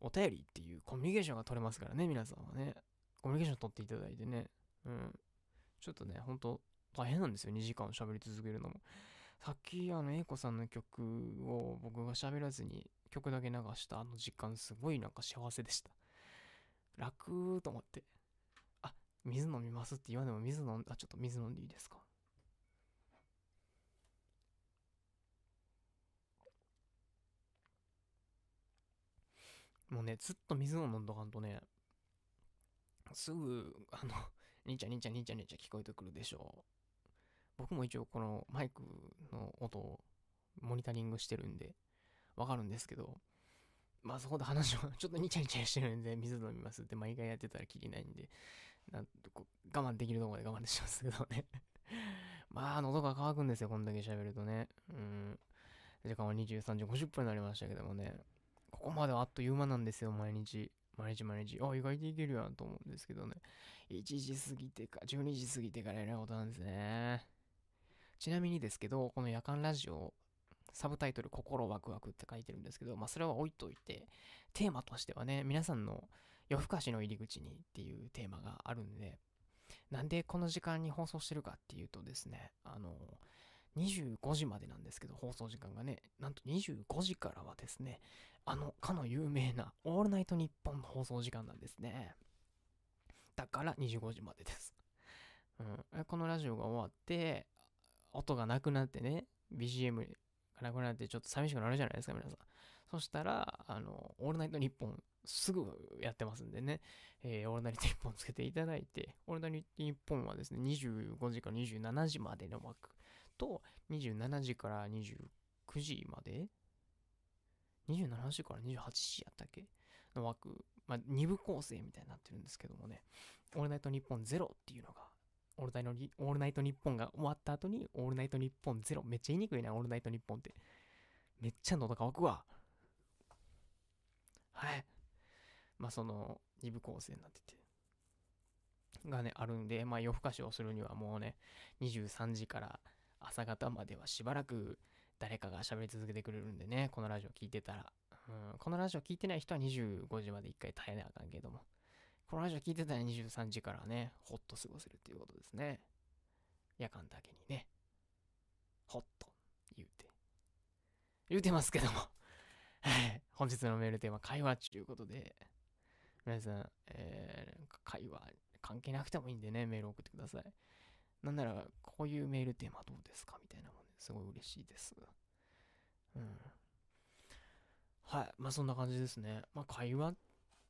お便りっていうコミュニケーションが取れますからね、皆さんはね。コミュニケーション取っていただいてね。うん。ちょっとね、ほんと大変なんですよ、2時間喋り続けるのも。さっき、あの、英子さんの曲を僕が喋らずに曲だけ流したあの時間、すごいなんか幸せでした。楽と思って。あ、水飲みますって言わんでも水飲ん、あ、ちょっと水飲んでいいですか？もうね、ずっと水を飲んどかんとね、すぐ、あの、にちゃにちゃにちゃにちゃ聞こえてくるでしょう。僕も一応このマイクの音をモニタリングしてるんで、わかるんですけど、まあそこで話をちょっとにちゃにちゃしてるんで、水飲みますって毎回やってたらきりないんで、なんとこ我慢できるところで我慢しますけどね。まあ喉が渇くんですよ、こんだけ喋るとね。うん。時間は23時50分になりましたけどもね。ここまではあっという間なんですよ、毎日。毎日毎日。あ、意外といけるやんと思うんですけどね。1時過ぎてか、12時過ぎてからやることなんですね。ちなみにですけど、この夜間ラジオ、サブタイトル、心ワクワクって書いてるんですけど、まあそれは置いといて、テーマとしてはね、皆さんの夜更かしの入り口にっていうテーマがあるんで、なんでこの時間に放送してるかっていうとですね、あの、25時までなんですけど、放送時間がね、なんと25時からはですね、あの、かの有名な、オールナイトニッポンの放送時間なんですね。だから25時までです。うん、このラジオが終わって、音がなくなってね、BGM なくなってちょっと寂しくなるじゃないですか、皆さん。そしたら、あの、オールナイトニッポンすぐやってますんでね、えーオールナイトニッポンつけていただいて、オールナイトニッポンはですね、25時から27時までの枠と、27時から29時まで ?27 時から28時やったっけの枠、まあ、2部構成みたいになってるんですけどもね、オールナイトニッポンゼロっていうのが、オールナイトニオールナイトニッポンが終わった後に、オールナイトニッポンゼロ、めっちゃ言いにくいな、オールナイトニッポンって。めっちゃ喉乾くわ。はい。まあ、その、2部構成になってて。がね、あるんで、まあ、夜更かしをするにはもうね、23時から朝方まではしばらく誰かが喋り続けてくれるんでね、このラジオ聞いてたら。うん、このラジオ聞いてない人は25時まで一回耐えなあかんけども。このラジオ聞いてたら23時からね、ほっと過ごせるっていうことですね。夜間だけにね、ほっと言うて。言うてますけども。本日のメールテーマ、会話ということで、皆さん、えー、会話関係なくてもいいんでね、メール送ってください。なんなら、こういうメールテーマどうですかみたいなもんね、すごい嬉しいです。うん。はい。まあそんな感じですね。まあ会話っ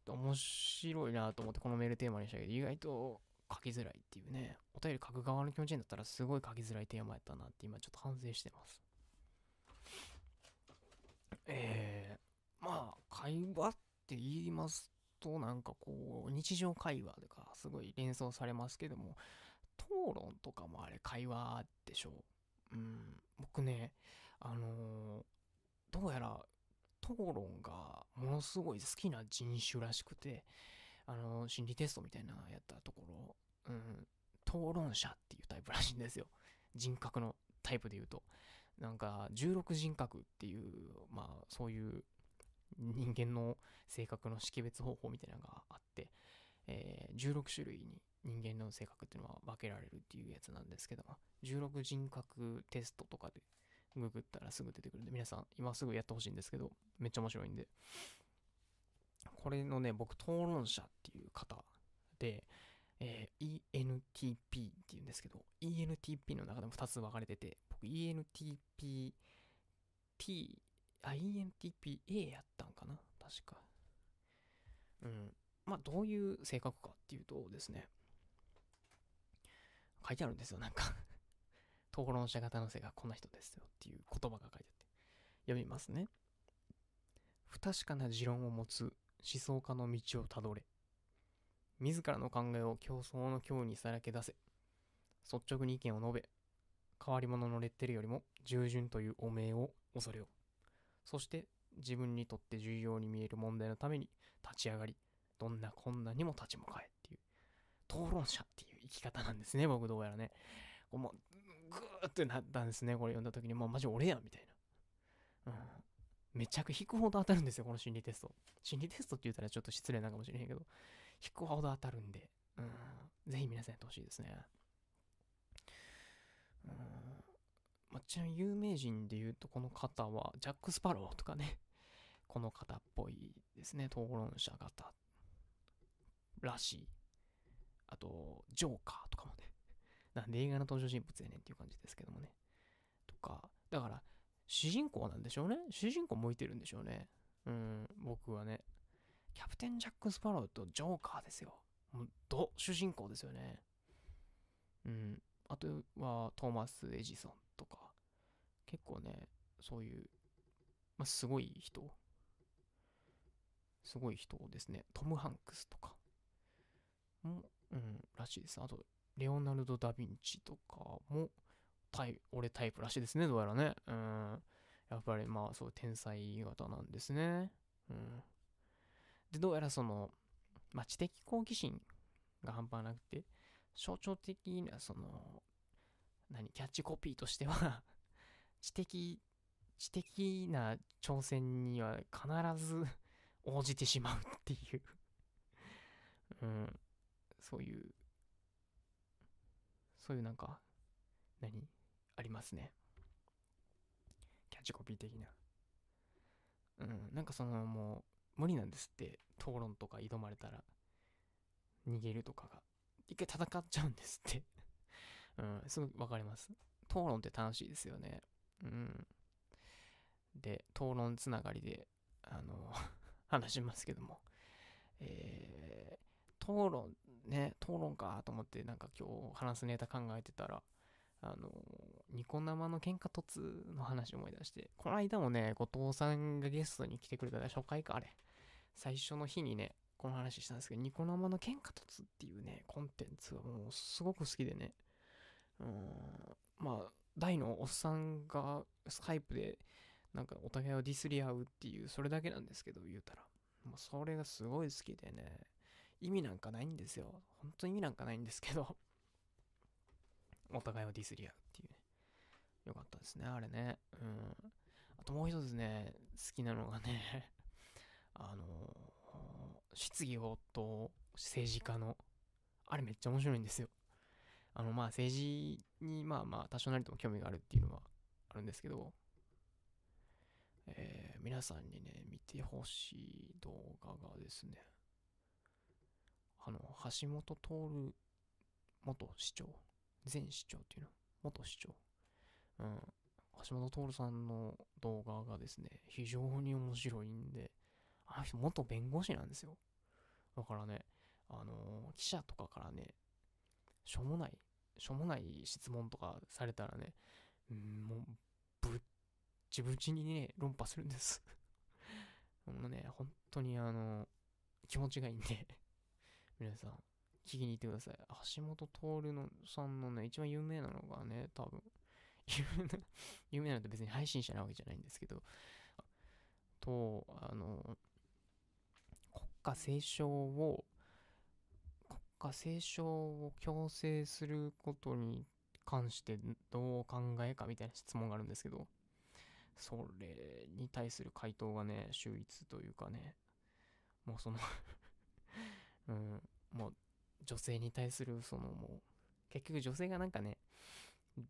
て面白いなと思ってこのメールテーマにしたけど、意外と書きづらいっていうね。お便り書く側の気持ちになったらすごい書きづらいテーマやったなって今ちょっと反省してます。えー、まあ会話って言いますとなんかこう日常会話とかすごい連想されますけども討論とかもあれ会話でしょう。うん、僕ね、あのーどうやら討論がものすごい好きな人種らしくて、あの心理テストみたいなのやったところ、うん、討論者っていうタイプらしいんですよ。人格のタイプで言うと。なんか16人格っていう、まあそういう人間の性格の識別方法みたいなのがあって、えー16種類に人間の性格っていうのは分けられるっていうやつなんですけども、16人格テストとかでググったらすぐ出てくるんで、皆さん今すぐやってほしいんですけど、めっちゃ面白いんで。これのね、僕、討論者っていう方で、えー ENTP っていうんですけど、ENTP の中でも2つ分かれてて、僕 ENTP、T、あ、ENTPA やったんかな確か。うん。まあ、どういう性格かっていうとですね、書いてあるんですよ、なんか討論者型の性格こんな人ですよっていう言葉が書いてあって。読みますね。不確かな持論を持つ思想家の道をたどれ。自らの考えを競争の境にさらけ出せ。率直に意見を述べ。変わり者のレッテルよりも従順という汚名を恐れよう。そして自分にとって重要に見える問題のために立ち上がり、どんな困難にも立ち向かえっていう、討論者っていう生き方なんですね、僕どうやらね。もう、ぐーってなったんですね、これ読んだ時に、もうマジ俺やんみたいな。うん。めちゃく引くほど当たるんですよ、この心理テスト。心理テストって言ったらちょっと失礼なのかもしれへんけど、引くほど当たるんで、うん。ぜひ皆さんやってほしいですね。うん。まあ、ちなみに有名人で言うと、この方は、ジャック・スパローとかね、この方っぽいですね、討論者方らしい。あと、ジョーカーとかも。なんで映画の登場人物やねんっていう感じですけどもね。とか、だから、主人公なんでしょうね。主人公向いてるんでしょうね。うん、僕はね。キャプテン・ジャック・スパローとジョーカーですよ。もう、ど、主人公ですよね。うん。あとは、トーマス・エジソンとか。結構ね、そういう、まあ、すごい人。すごい人ですね。トム・ハンクスとか。も、うん、らしいです。あと、レオナルド・ダ・ヴィンチとかも、タイ俺タイプらしいですね、どうやらね。うん。やっぱりまあ、そう、天才型なんですね。うん。で、どうやらその、まあ、知的好奇心が半端なくて、象徴的な、その、何、キャッチコピーとしては 知的、知的な挑戦には必ず応じてしまうっていううん、そういう、そういうなんか、何？ありますね。キャッチコピー的な。うん、なんかそのもう、無理なんですって、討論とか挑まれたら、逃げるとかが。一回戦っちゃうんですって。うん、すぐわかります。討論って楽しいですよね。うん。で、討論つながりで、あの、話しますけども、えー、討論、ね、討論かと思って、なんか今日話すネタ考えてたら、あの、ニコ生の喧嘩突の話思い出して、この間もね、後藤さんがゲストに来てくれた初回か、あれ。最初の日にね、この話したんですけど、ニコ生の喧嘩突っていうね、コンテンツがもうすごく好きでね、うん、まあ、大のおっさんがスカイプで、なんかお互いをディスり合うっていう、それだけなんですけど、言うたら。もうそれがすごい好きでね、意味なんかないんですよ。本当に意味なんかないんですけど、お互いをディスり合うっていうね。よかったですね、あれね。うん。あともう一つね、好きなのがね、あの質疑応答政治家の、あれめっちゃ面白いんですよ。あの、まあ政治にまあまあ多少なりとも興味があるっていうのはあるんですけど、えー皆さんにね、見てほしい動画がですね、あの、橋本徹元市長、前市長っていうの、元市長、うん、橋本徹さんの動画がですね、非常に面白いんで、あの人元弁護士なんですよ。だからね、あのー記者とかからね、しょうもない、しょうもない質問とかされたらね、うん、もう、ぶっちぶちにね、論破するんです。もうね、本当にあの、気持ちがいいんで、皆さん、聞きに行ってください。橋本徹のさんのね、一番有名なのがね、多分、有名な、有名なのって別に配信者なわけじゃないんですけど、と、あの、国家斉唱を、国家斉唱を強制することに関してどう考えかみたいな質問があるんですけど、それに対する回答がね、秀逸というかね、もうそのうん、もう女性に対するそのもう、結局女性がなんかね、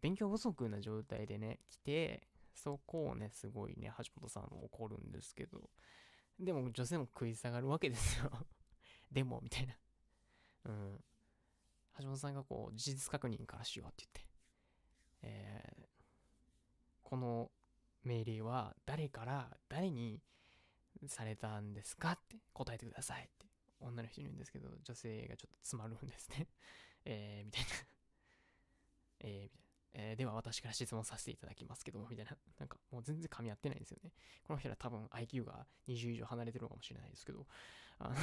勉強不足な状態でね、来て、そこをね、すごいね、橋本さんも怒るんですけど、でも女性も食い下がるわけですよ。でも、みたいな。うん。橋本さんがこう、事実確認からしようって言って、えーこの命令は誰から誰にされたんですかって答えてくださいって女の人に言うんですけど、女性がちょっと詰まるんですね。えー、みたいな。えー、みたいな。えーでは私から質問させていただきますけども、みたいな。なんかもう全然噛み合ってないんですよね。この人ら多分 IQ が20以上離れてるのかもしれないですけど、あの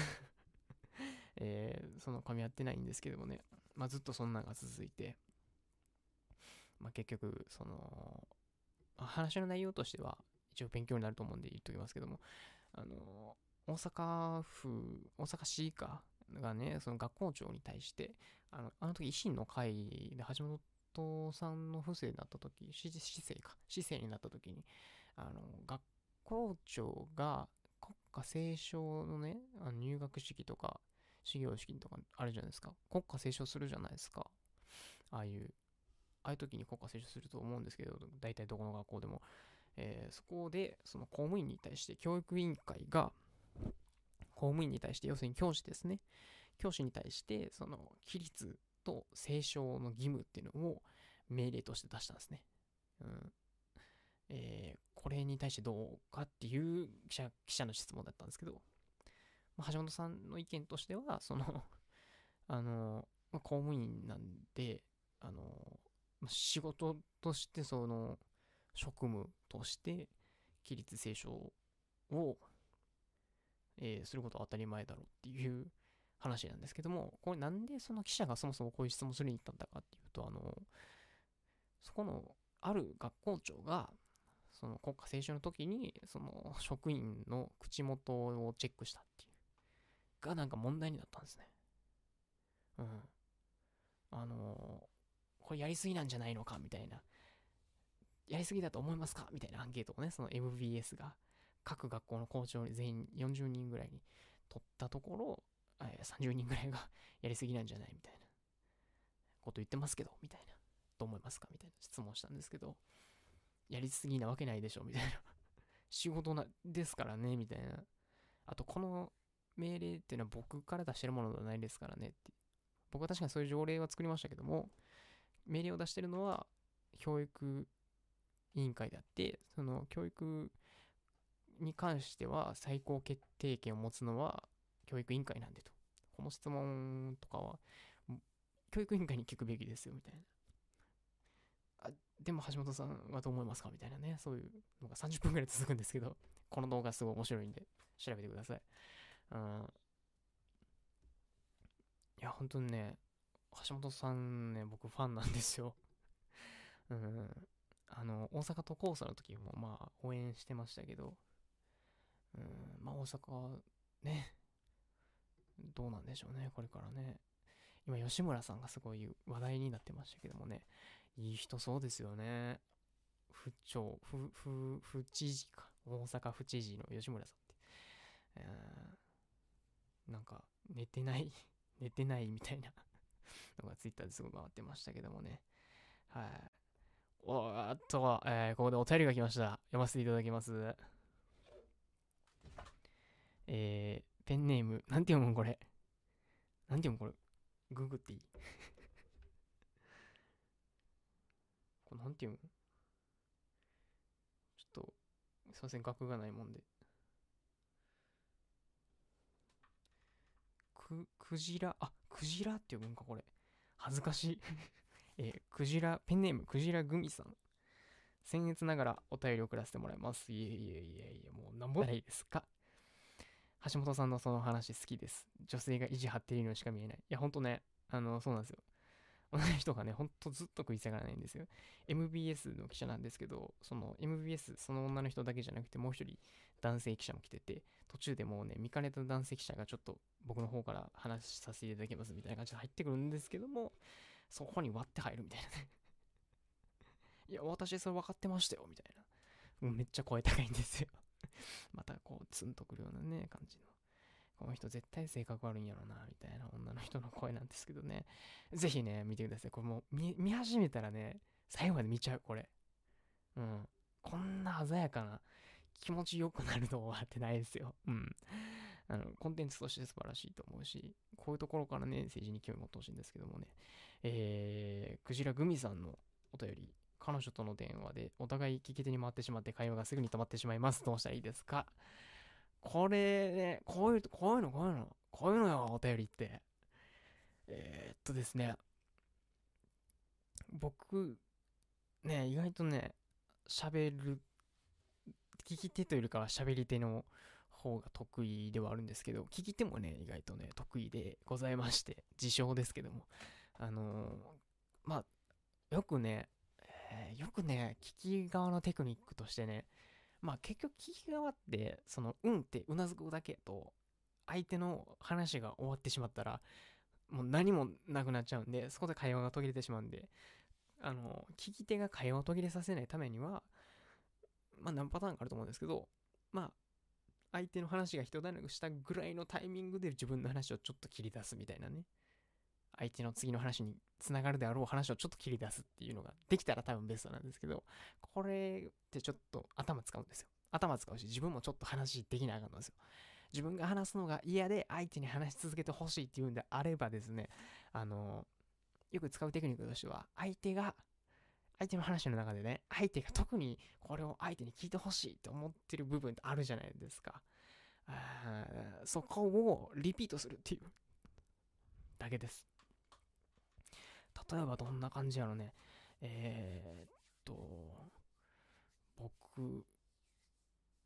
えーその噛み合ってないんですけどもね、まあずっとそんなのが続いて、まあ結局、その、話の内容としては一応勉強になると思うんで言っときますけども、あの、大阪府、大阪市かがね、その学校長に対して、あの、あの時維新の会で橋本さんの不正になった時、市政か、市政になった時に、あの学校長が国家斉唱のねあの入学式とか始業式とかあるじゃないですか。国家斉唱するじゃないですか。ああいうああいう時に国家斉唱すると思うんですけど大体どこの学校でも、えーそこでその公務員に対して教育委員会が公務員に対して要するに教師ですね教師に対してその規律と斉唱の義務っていうのを命令として出したんですね。うんえーこれに対してどうかっていう記者記者の質問だったんですけど、まあ橋本さんの意見としては、その、あの、まあ公務員なんで、あの、まあ仕事として、その、職務として、規律斉唱を、えーすることは当たり前だろうっていう話なんですけども、これなんでその記者がそもそもこういう質問するに行ったんだかっていうと、あの、そこのある学校長が、その国家斉唱の時に、その職員の口元をチェックしたっていう、がなんか問題になったんですね。うん。あのこれやりすぎなんじゃないのかみたいな。やりすぎだと思いますかみたいなアンケートをね、その MBS が各学校の校長に全員40人ぐらいに取ったところ、え30人ぐらいが やりすぎなんじゃないみたいなこと言ってますけど、みたいな。どう思いますか？みたいな質問したんですけど、やりすぎなわけないでしょみたいな。仕事なですからねみたいな。あと、この命令っていうのは僕から出してるものではないですからねって。僕は確かにそういう条例は作りましたけども、命令を出してるのは教育委員会であって、その教育に関しては最高決定権を持つのは教育委員会なんでと。この質問とかは、教育委員会に聞くべきですよみたいな。あでも橋本さんはどう思いますか？みたいなね、そういうのが30分ぐらい続くんですけど、この動画すごい面白いんで、調べてください。うん。いや、本当にね、橋本さんね、僕ファンなんですよ。うん。あの、大阪都構想の時も、まあ、応援してましたけど、うん、まあ、大阪、ね、どうなんでしょうね、これからね。今、吉村さんがすごい話題になってましたけどもね、いい人そうですよね。府庁、府、府、府知事か。大阪府知事の吉村さんって。えなんか、寝てない、寝てないみたいな のがツイッターですごい回ってましたけどもね。はい。おっと、えーここでお便りが来ました。読ませていただきます。えー、ペンネーム、なんて読むんこれ？なんて読むこれ？ググっていい？これなんて読む？ちょっと、すいません、額がないもんで。く、クジラ、あ、クジラって読むんか、これ。恥ずかしい。えークジラ、ペンネーム、クジラグミさん。僭越ながらお便りを送らせてもらいます。いえいえいえいえ、もうなんぼないですか？橋本さんのその話好きです。女性が意地張っているのしか見えない。いや、ほんとね、あの、そうなんですよ。同じ人がね、ほんとずっと食い下がらないんですよ。MBS の記者なんですけど、その MBS、その女の人だけじゃなくて、もう一人男性記者も来てて、途中でもうね、見かねた男性記者がちょっと僕の方から話しさせていただきますみたいな感じで入ってくるんですけども、そこに割って入るみたいなね。いや、私それ分かってましたよ、みたいな。めっちゃ声高いんですよ。またこう、ツンとくるようなね、感じの。この人絶対性格悪いんやろな、みたいな女の人の声なんですけどね。ぜひね、見てください。これもう見、見始めたらね、最後まで見ちゃう、これ。うん。こんな鮮やかな、気持ちよくなる動画ってないですよ。うん。あの、コンテンツとして素晴らしいと思うし、こういうところからね、政治に興味持ってほしいんですけどもね。えー、クジラグミさんのお便り。彼女との電話でお互い聞き手に回ってしまって会話がすぐに止まってしまいます。どうしたらいいですか？これね、こういう、こういうの、こういうの、こういうのよ、お便りって。えー、っとですね、僕、ね、意外とね、喋る、聞き手というよりかは喋り手の方が得意ではあるんですけど、聞き手もね、意外とね、得意でございまして、自称ですけども。あのーまあ、よくね、よくね、聞き側のテクニックとしてね、まあ結局聞き側って、その、うんってうなずくだけと、相手の話が終わってしまったら、もう何もなくなっちゃうんで、そこで会話が途切れてしまうんで、あの、聞き手が会話を途切れさせないためには、まあ何パターンかあると思うんですけど、まあ、相手の話が一段落したぐらいのタイミングで自分の話をちょっと切り出すみたいなね。相手の次の話につながるであろう話をちょっと切り出すっていうのができたら多分ベストなんですけど、これってちょっと頭使うんですよ。頭使うし、自分もちょっと話できなあかんのですよ。自分が話すのが嫌で相手に話し続けてほしいっていうんであればですね、あの、よく使うテクニックとしては、相手が、相手の話の中でね、相手が特にこれを相手に聞いてほしいって思ってる部分ってあるじゃないですか。あそこをリピートするっていうだけです。例えばどんな感じやろね。えー、っと、僕、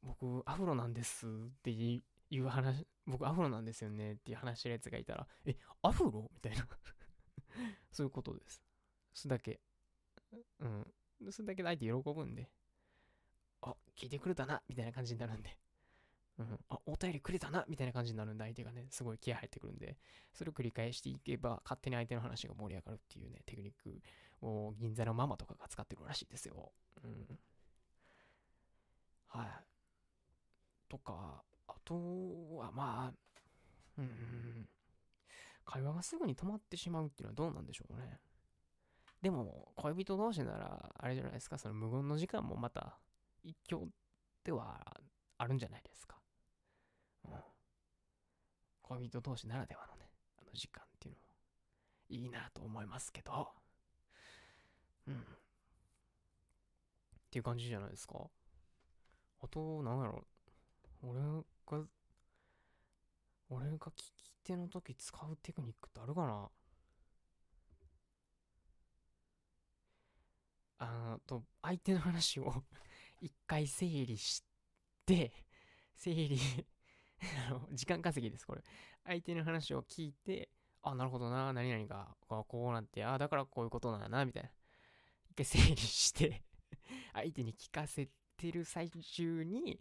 僕、アフロなんですっていう話、僕、アフロなんですよねっていう話してるやつがいたら、え、アフロ？みたいな。そういうことです。それだけ。うん。それだけで相手喜ぶんで、あ、聞いてくれたなみたいな感じになるんで。うん、あ、お便りくれたなみたいな感じになるんで、相手がね、すごい気合入ってくるんで、それを繰り返していけば、勝手に相手の話が盛り上がるっていうね、テクニックを銀座のママとかが使ってるらしいですよ。うん。はい。とか、あとは、まあ、うん、会話がすぐに止まってしまうっていうのはどうなんでしょうね。でも、恋人同士なら、あれじゃないですか、その無言の時間もまた、一興ではあるんじゃないですか。うん。恋人同士ならではのね、あの時間っていうのもいいなと思いますけど、うん。っていう感じじゃないですか。あと、なんやろ、俺が、俺が聞き手の時使うテクニックってあるかなあーと、相手の話を 一回整理して、整理 あの、時間稼ぎです、これ。相手の話を聞いて、あ、なるほどな、何々が、こうなって、あ、だからこういうことなんだな、みたいな。一回整理して、相手に聞かせてる最中に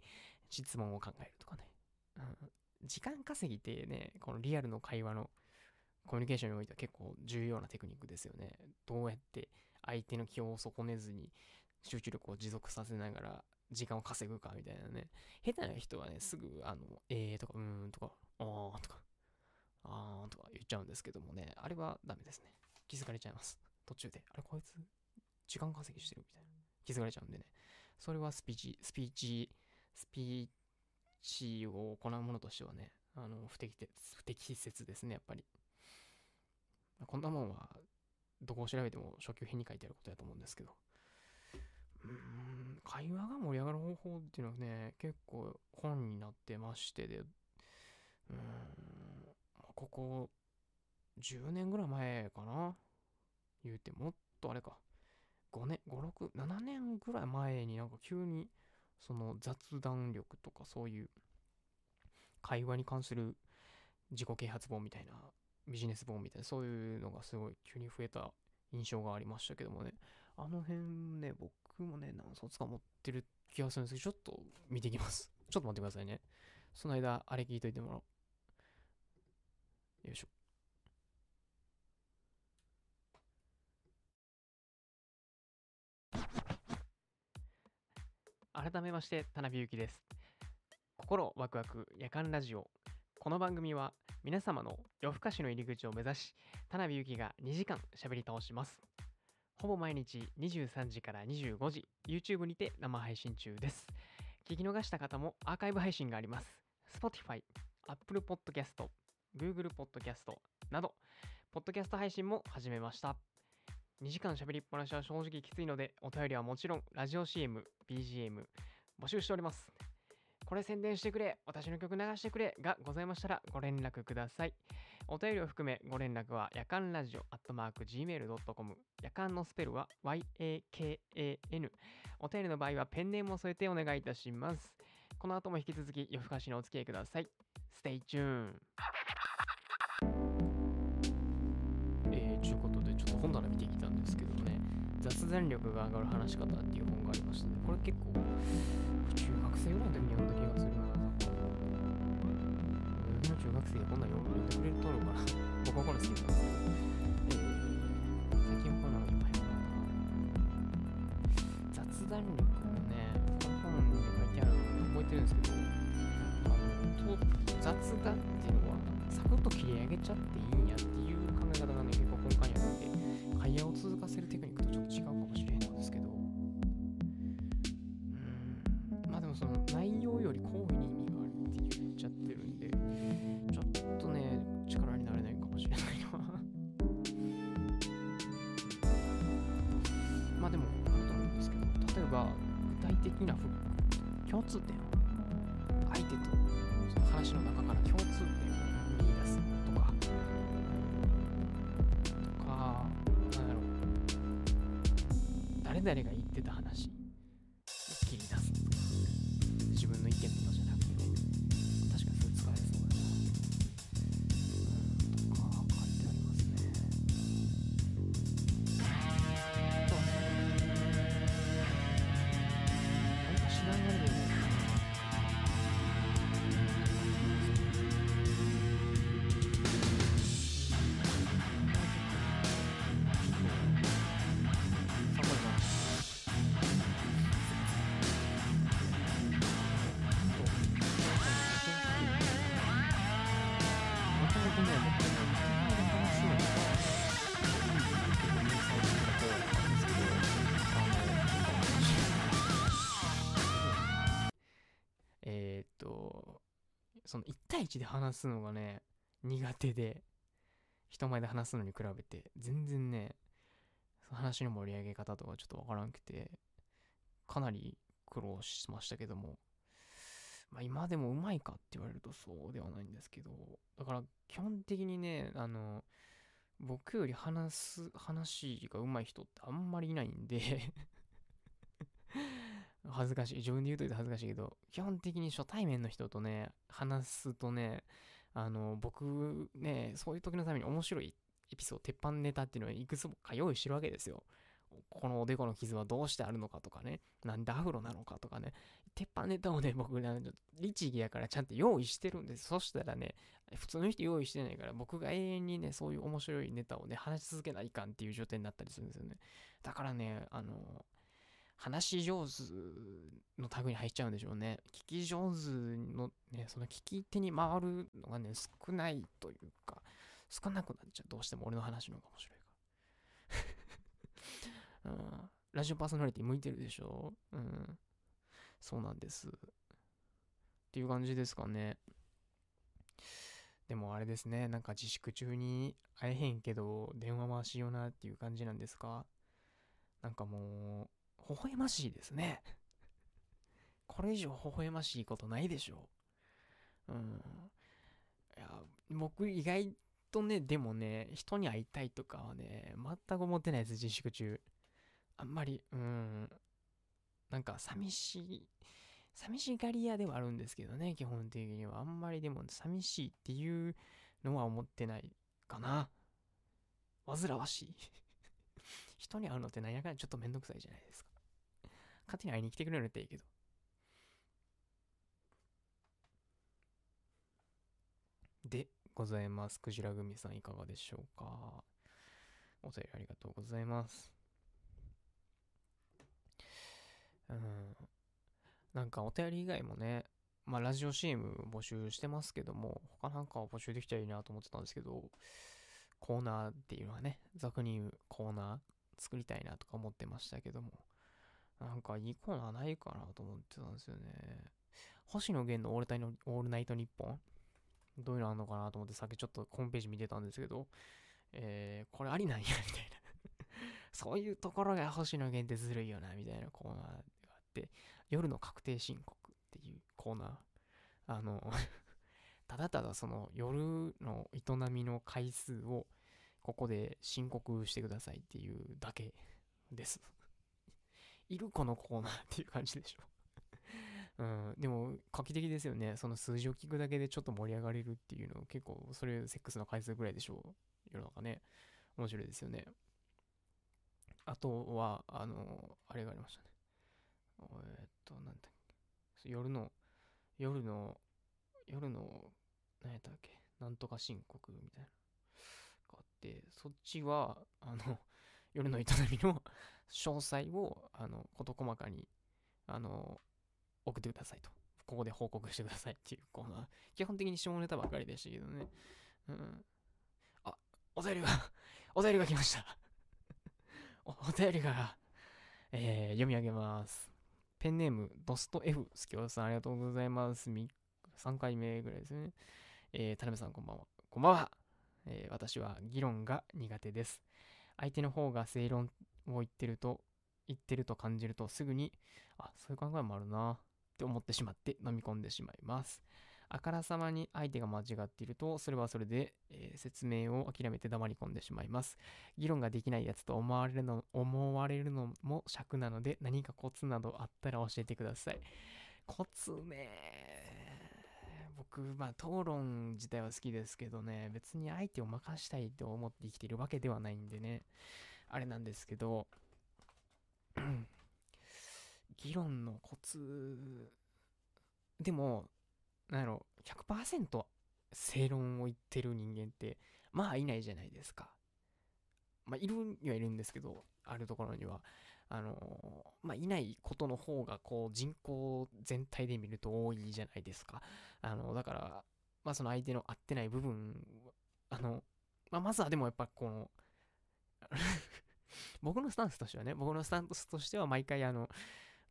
質問を考えるとかね。うん、時間稼ぎってね、このリアルの会話のコミュニケーションにおいては結構重要なテクニックですよね。どうやって相手の気を損ねずに集中力を持続させながら時間を稼ぐかみたいなね。下手な人はね、すぐ、あの、えーとか、うーんとか、あーとか、あーとか言っちゃうんですけどもね、あれはダメですね。気づかれちゃいます。途中で。あれ、こいつ、時間稼ぎしてるみたいな。気づかれちゃうんでね。それはスピーチ、スピーチ、スピーチを行うものとしてはね、あの、不適切、不適切ですね、やっぱり。こんなもんは、どこを調べても初級編に書いてあることだと思うんですけど。うん、会話が盛り上がる方法っていうのはね、結構本になってましてで、うん、ここ10年ぐらい前かな？言うてもっとあれか。5年、5、6、7年ぐらい前になんか急にその雑談力とかそういう会話に関する自己啓発本みたいなビジネス本みたいなそういうのがすごい急に増えた印象がありましたけどもねあの辺ね僕もね何冊か持ってる気がするんですけどちょっと見ていきます。ちょっと待ってくださいね。その間あれ聞いといてもらおう。よいしょ。改めまして田辺ゆきです。心ワクワク夜間ラジオ。この番組は皆様の夜更かしの入り口を目指し田辺ゆきが2時間喋り倒します。ほぼ毎日23時から25時 YouTube にて生配信中です。聞き逃した方もアーカイブ配信があります。Spotify、Apple Podcast、Google Podcast などポッドキャスト配信も始めました。2時間喋りっぱなしは正直きついのでお便りはもちろんラジオ CM、BGM 募集しております。これ宣伝してくれ私の曲流してくれがございましたらご連絡ください。お便りを含めご連絡は夜間ラジオアットマーク Gmail.com 夜間のスペルは YAKAN お便りの場合はペンネームを添えてお願いいたします。この後も引き続き夜更かしのお付き合いください。Stay tuned えー、ちゅうことでちょっと本棚見てきたんですけどね。雑談力が上がる話し方っていう本がありましたねこれ結構中学生ぐらいの時に読んだ気がするな俺の中学生がこんなん読んでくれるとるかな 僕はこれ好きなんですけど、えー、最近こんなのいっぱい読んだな。雑談力のねこの本ってあるの覚えてるんですけど、あの、と雑談っていうのは、サクッと切り上げちゃっていいんやっていう考え方がね、結構根幹にあるんで、会話を続かせるテクニックとちょっと違うかもしれへん誰々が言ってた話の1対1で話すのがね、苦手で、人前で話すのに比べて、全然ね、話の盛り上げ方とかちょっとわからんくて、かなり苦労しましたけども、まあ今でもうまいかって言われるとそうではないんですけど、だから基本的にね、あの、僕より話す、話が上手い人ってあんまりいないんで恥ずかしい。自分で言うといて恥ずかしいけど、基本的に初対面の人とね、話すとね、あの、僕ね、そういう時のために面白いエピソード、鉄板ネタっていうのをいくつもか用意してるわけですよ。このおでこの傷はどうしてあるのかとかね、なんでアフロなのかとかね、鉄板ネタをね、僕ね、律儀やからちゃんと用意してるんです。そしたらね、普通の人用意してないから、僕が永遠にね、そういう面白いネタをね、話し続けないかんっていう状態になったりするんですよね。だからね、あの、話し上手のタグに入っちゃうんでしょうね。聞き上手のね、その聞き手に回るのがね、少ないというか、少なくなっちゃう。どうしても俺の話の方が面白いか。うん、ラジオパーソナリティ向いてるでしょ？うん。そうなんです。っていう感じですかね。でもあれですね、なんか自粛中に会えへんけど、電話回しようなっていう感じなんですか？なんかもう、微笑ましいですね。これ以上微笑ましいことないでしょ。うん。いや、僕意外とね、でもね、人に会いたいとかはね、全く思ってないです、自粛中。あんまり、うん。なんか寂しい、寂しがり屋ではあるんですけどね、基本的には。あんまりでも寂しいっていうのは思ってないかな。煩わしい。人に会うのってなんやかんちょっとめんどくさいじゃないですか。勝手に会いに来てくれるっていいけど。で、ございます。クジラ組さんいかがでしょうかお便りありがとうございます。うん。なんかお便り以外もね、まあラジオ CM 募集してますけども、他なんかを募集できたらいいなと思ってたんですけど、コーナーっていうのはね、俗に言うコーナー作りたいなとか思ってましたけども、なんかいいコーナーないかなと思ってたんですよね。星野源のオールタイのオールナイトニッポン？どういうのあんのかなと思ってさっきちょっとホームページ見てたんですけど、えー、これありなんや、みたいな。そういうところが星野源ってずるいよな、みたいなコーナーがあって、夜の確定申告っていうコーナー。あの、ただただその夜の営みの回数をここで申告してくださいっていうだけです。いるこのコーナーっていう感じでしょ。うん、でも画期的ですよね。その数字を聞くだけでちょっと盛り上がれるっていうの結構それセックスの回数ぐらいでしょう。世の中ね。面白いですよね。あとは、あの、あれがありましたね。えっと、なんだっけ。夜の、夜の、夜の、何やったっけ。なんとか申告みたいな。があって、そっちは、あの、夜の営みの詳細を、あの、事細かに、あの、送ってくださいと。ここで報告してくださいっていうコーナー。基本的に下ネタばっかりでしたけどね。うん。あ、お便りが、お便りが来ました。おお便りが、えー読み上げます。ペンネーム、ドスト F、スキオさん、ありがとうございます。3回目ぐらいですね。えー、田辺さん、こんばんは。こんばんは。えー私は議論が苦手です。相手の方が正論を言ってると、言ってると感じるとすぐに、あ、そういう考えもあるなって思ってしまって飲み込んでしまいます。あからさまに相手が間違っていると、それはそれで、えー説明を諦めて黙り込んでしまいます。議論ができないやつと思われるの思われるのも尺なので、何かコツなどあったら教えてください。コツね僕、まあ、討論自体は好きですけどね、別に相手を任したいと思って生きているわけではないんでね、あれなんですけど、議論のコツ、でも、なんやろ、100%正論を言ってる人間って、まあいないじゃないですか。まあいるにはいるんですけど、あるところには。あのーまあいないことの方が、こう人口全体で見ると多いじゃないですか。あの、だから、まあその相手の合ってない部分、あの、まあまずはでもやっぱこの、僕のスタンスとしてはね、僕のスタンスとしては毎回あの、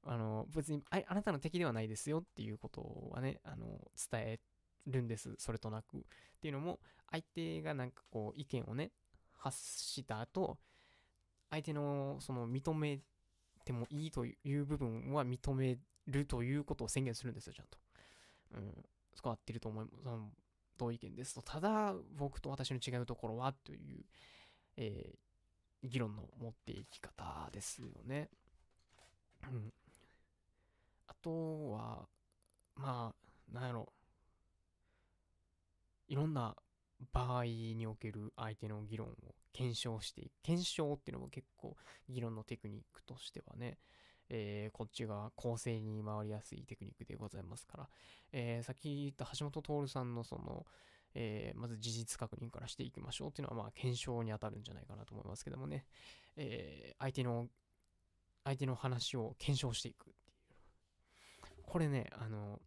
あの、別にああなたの敵ではないですよっていうことはね、あの、伝えるんです、それとなく。っていうのも、相手がなんかこう、意見をね、発した後、相手のその認めてもいいという部分は認めるということを宣言するんですよ、ちゃんと。うん、そこ合ってると思います。同意見ですと。ただ、僕と私の違うところはという、えー議論の持っていき方ですよね。うん。あとは、まあ、なんやろ。いろんな場合における相手の議論を検証していく。検証っていうのも結構議論のテクニックとしてはね、えーこっちが公正に回りやすいテクニックでございますから、えーさっき言った橋本徹さんのその、えーまず事実確認からしていきましょうっていうのは、まあ、検証に当たるんじゃないかなと思いますけどもね、えー相手の、相手の話を検証していくっていう。これね、あの、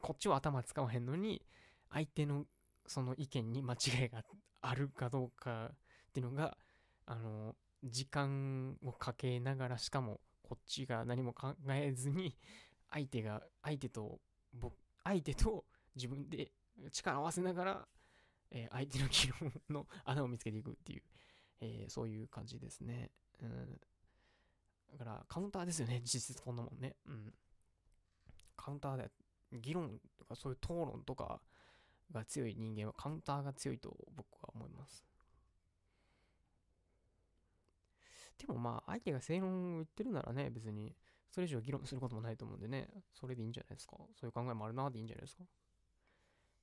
こっちは頭使わへんのに、相手のその意見に間違いがあるかどうかっていうのが、あの、時間をかけながら、しかもこっちが何も考えずに、相手が、相手と、僕、相手と自分で力を合わせながら、えー相手の議論の穴を見つけていくっていう、えーそういう感じですね。うん。だから、カウンターですよね、実質こんなもんね。うん。カウンターで、議論とかそういう討論とかが強い人間はカウンターが強いと僕は思います。でもまあ、相手が正論を言ってるならね、別に、それ以上議論することもないと思うんでね、それでいいんじゃないですか。そういう考えもあるなでいいんじゃないですか。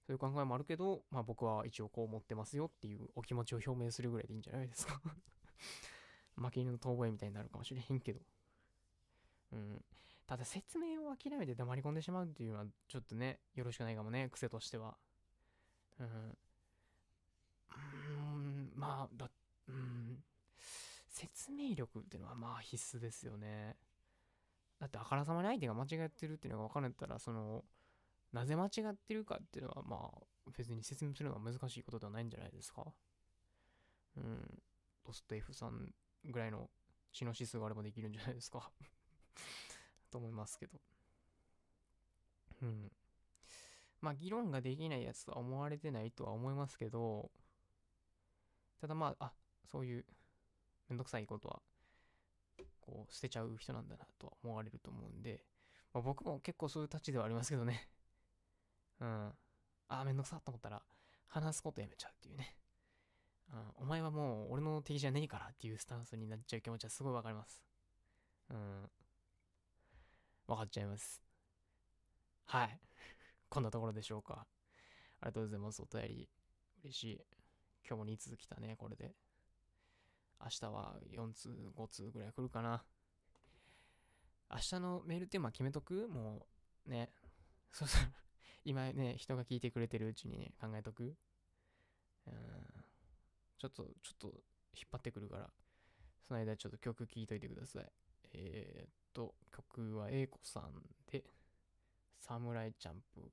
そういう考えもあるけど、まあ僕は一応こう思ってますよっていうお気持ちを表明するぐらいでいいんじゃないですか。負け犬の遠吠えみたいになるかもしれへんけど。うん。ただ説明を諦めて黙り込んでしまうっていうのはちょっとね、よろしくないかもね、癖としては。うん。うん、まあ、だ、うん。説明力っていうのはまあ必須ですよね。だってあからさまに相手が間違ってるっていうのが分かれたら、その、なぜ間違ってるかっていうのはまあ別に説明するのは難しいことではないんじゃないですか。うん。ドスト F さんぐらいの知の指数があればできるんじゃないですか。と思いますけど。うん。まあ議論ができないやつとは思われてないとは思いますけど、ただまあ、あ、そういうめんどくさいことは、こう捨てちゃう人なんだなとは思われると思うんで、まあ、僕も結構そういう立ちではありますけどね。うん。あー、めんどくさと思ったら、話すことやめちゃうっていうね。うん、お前はもう俺の敵じゃねえからっていうスタンスになっちゃう気持ちはすごいわかります。うん。わかっちゃいます。はい。こんなところでしょうか。ありがとうございます。お便り。嬉しい。今日も2通来たね、これで。明日は4通、5通ぐらい来るかな。明日のメールテーマ決めとく？もうね。そうそう。今ね、人が聞いてくれてるうちにね、考えとく？うん。ちょっと、ちょっと、引っ張ってくるから、その間ちょっと曲聴いといてください。えー、っと、曲は A 子さんで、サムライチャンプ。聴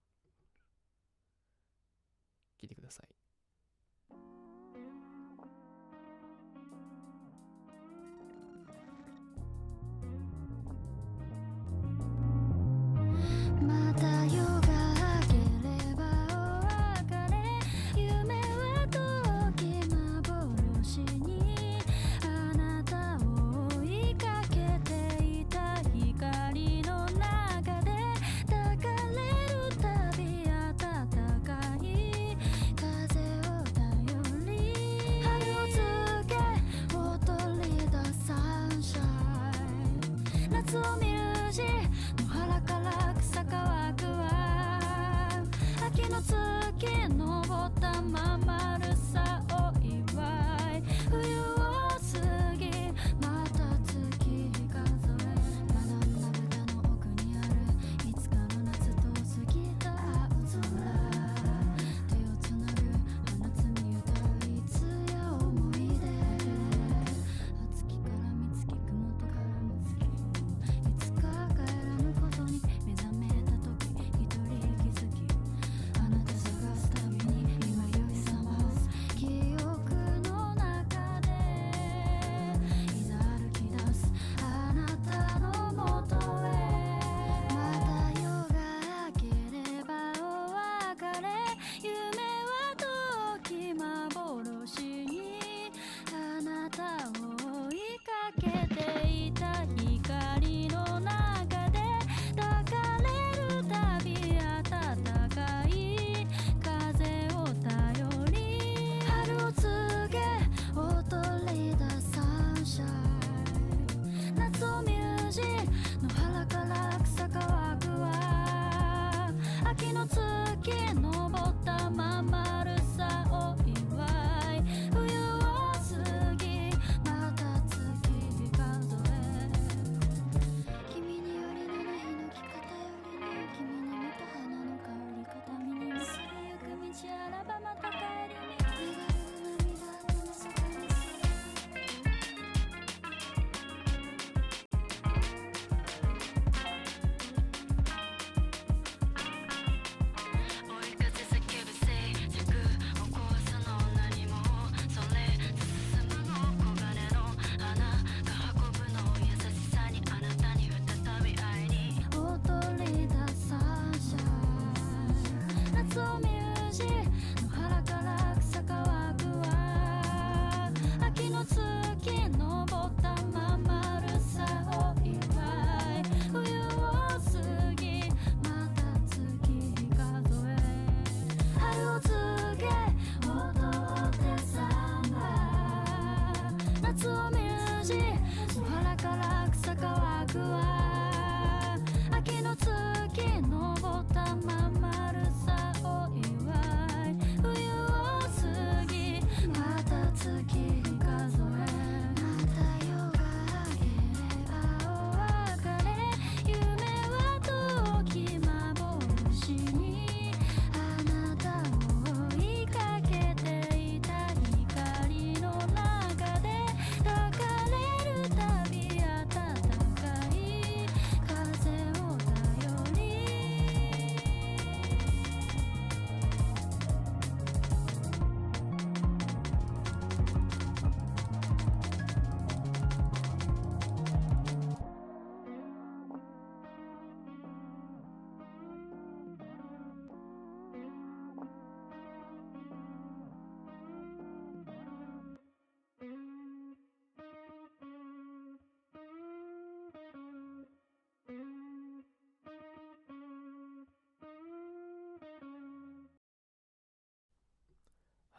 いてください。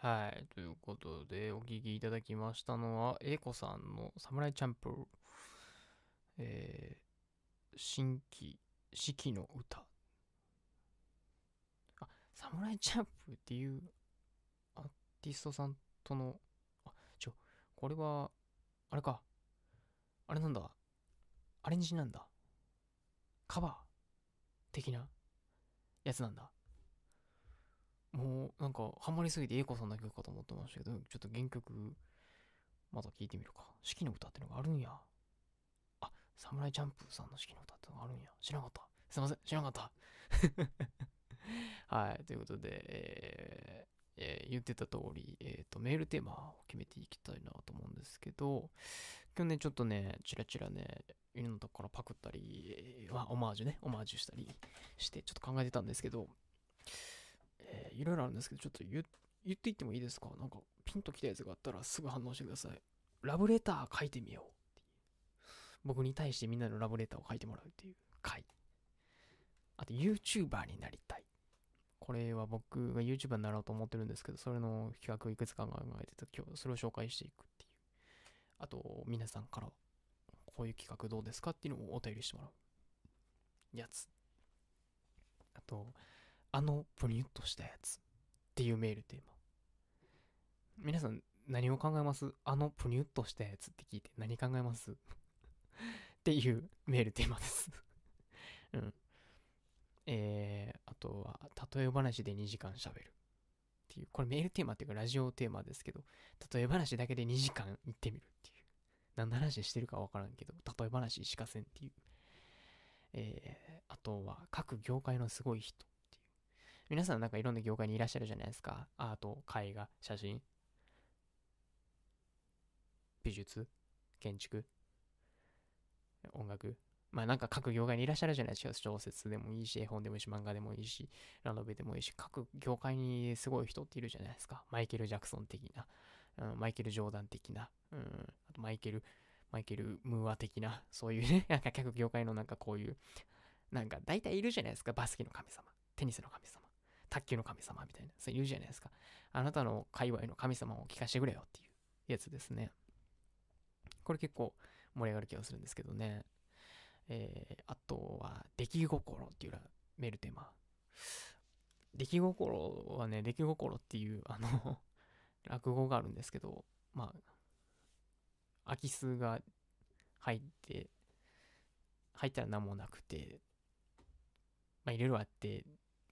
はい。ということで、お聴きいただきましたのは、a 子さんのサムライチャンプル、えー、新規、四季の歌。あ、サムライチャンプルっていうアーティストさんとの、あ、ちょ、これは、あれか。あれなんだ。アレンジなんだ。カバー的なやつなんだ。なんかハマりすぎて栄子さんだけかと思ってましたけど、ちょっと原曲、また聴いてみるか。四季の歌ってのがあるんや。あ、サムライジャンプさんの四季の歌ってのがあるんや。知らなかった。すいません、知らなかった。はい、ということで、えーえー、言ってた通り、えっ、ー、と、メールテーマを決めていきたいなと思うんですけど、今日ね、ちょっとね、チラチラね、犬のとこからパクったり、えー、オマージュね、オマージュしたりして、ちょっと考えてたんですけど、えーいろいろあるんですけど、ちょっと言言っていってもいいですか？なんか、ピンときたやつがあったらすぐ反応してください。ラブレター書いてみようう。僕に対してみんなのラブレターを書いてもらうっていう回。あと、YouTuber になりたい。これは僕が YouTuber になろうと思ってるんですけど、それの企画いくつか考えてて、今日それを紹介していくっていう。あと、皆さんから、こういう企画どうですか？っていうのをお便りしてもらう。やつ。あと、あのプニュッとしたやつっていうメールテーマ。皆さん何を考えます？あのプニュッとしたやつって聞いて何考えます？っていうメールテーマです。うん。えー、あとは、例え話で2時間喋る。っていう、これメールテーマっていうかラジオテーマですけど、例え話だけで2時間言ってみるっていう。何の話してるかわからんけど、例え話しかせんっていう。えー、あとは、各業界のすごい人。皆さんなんかいろんな業界にいらっしゃるじゃないですか。アート、絵画、写真、美術、建築、音楽。まあなんか各業界にいらっしゃるじゃないですか。小説でもいいし、絵本でもいいし、漫画でもいいし、ラノベでもいいし、各業界にすごい人っているじゃないですか。マイケル・ジャクソン的な、うん、マイケル・ジョーダン的な、うん、あとマイケル、マイケル・ムーア的な、そういうね、なんか各業界のなんかこういう、なんか大体いるじゃないですか。バスケの神様、テニスの神様、卓球の神様みたいな、そういるじゃないですか。あなたの界隈の神様を聞かせてくれよっていうやつですね。これ結構盛り上がる気がするんですけどね。えー、あとは、出来心っていうメールテーマ。出来心はね、出来心っていう、あの 落語があるんですけど、まあ、空き巣が入って、入ったら何もなくて、まあ、いろいろあって、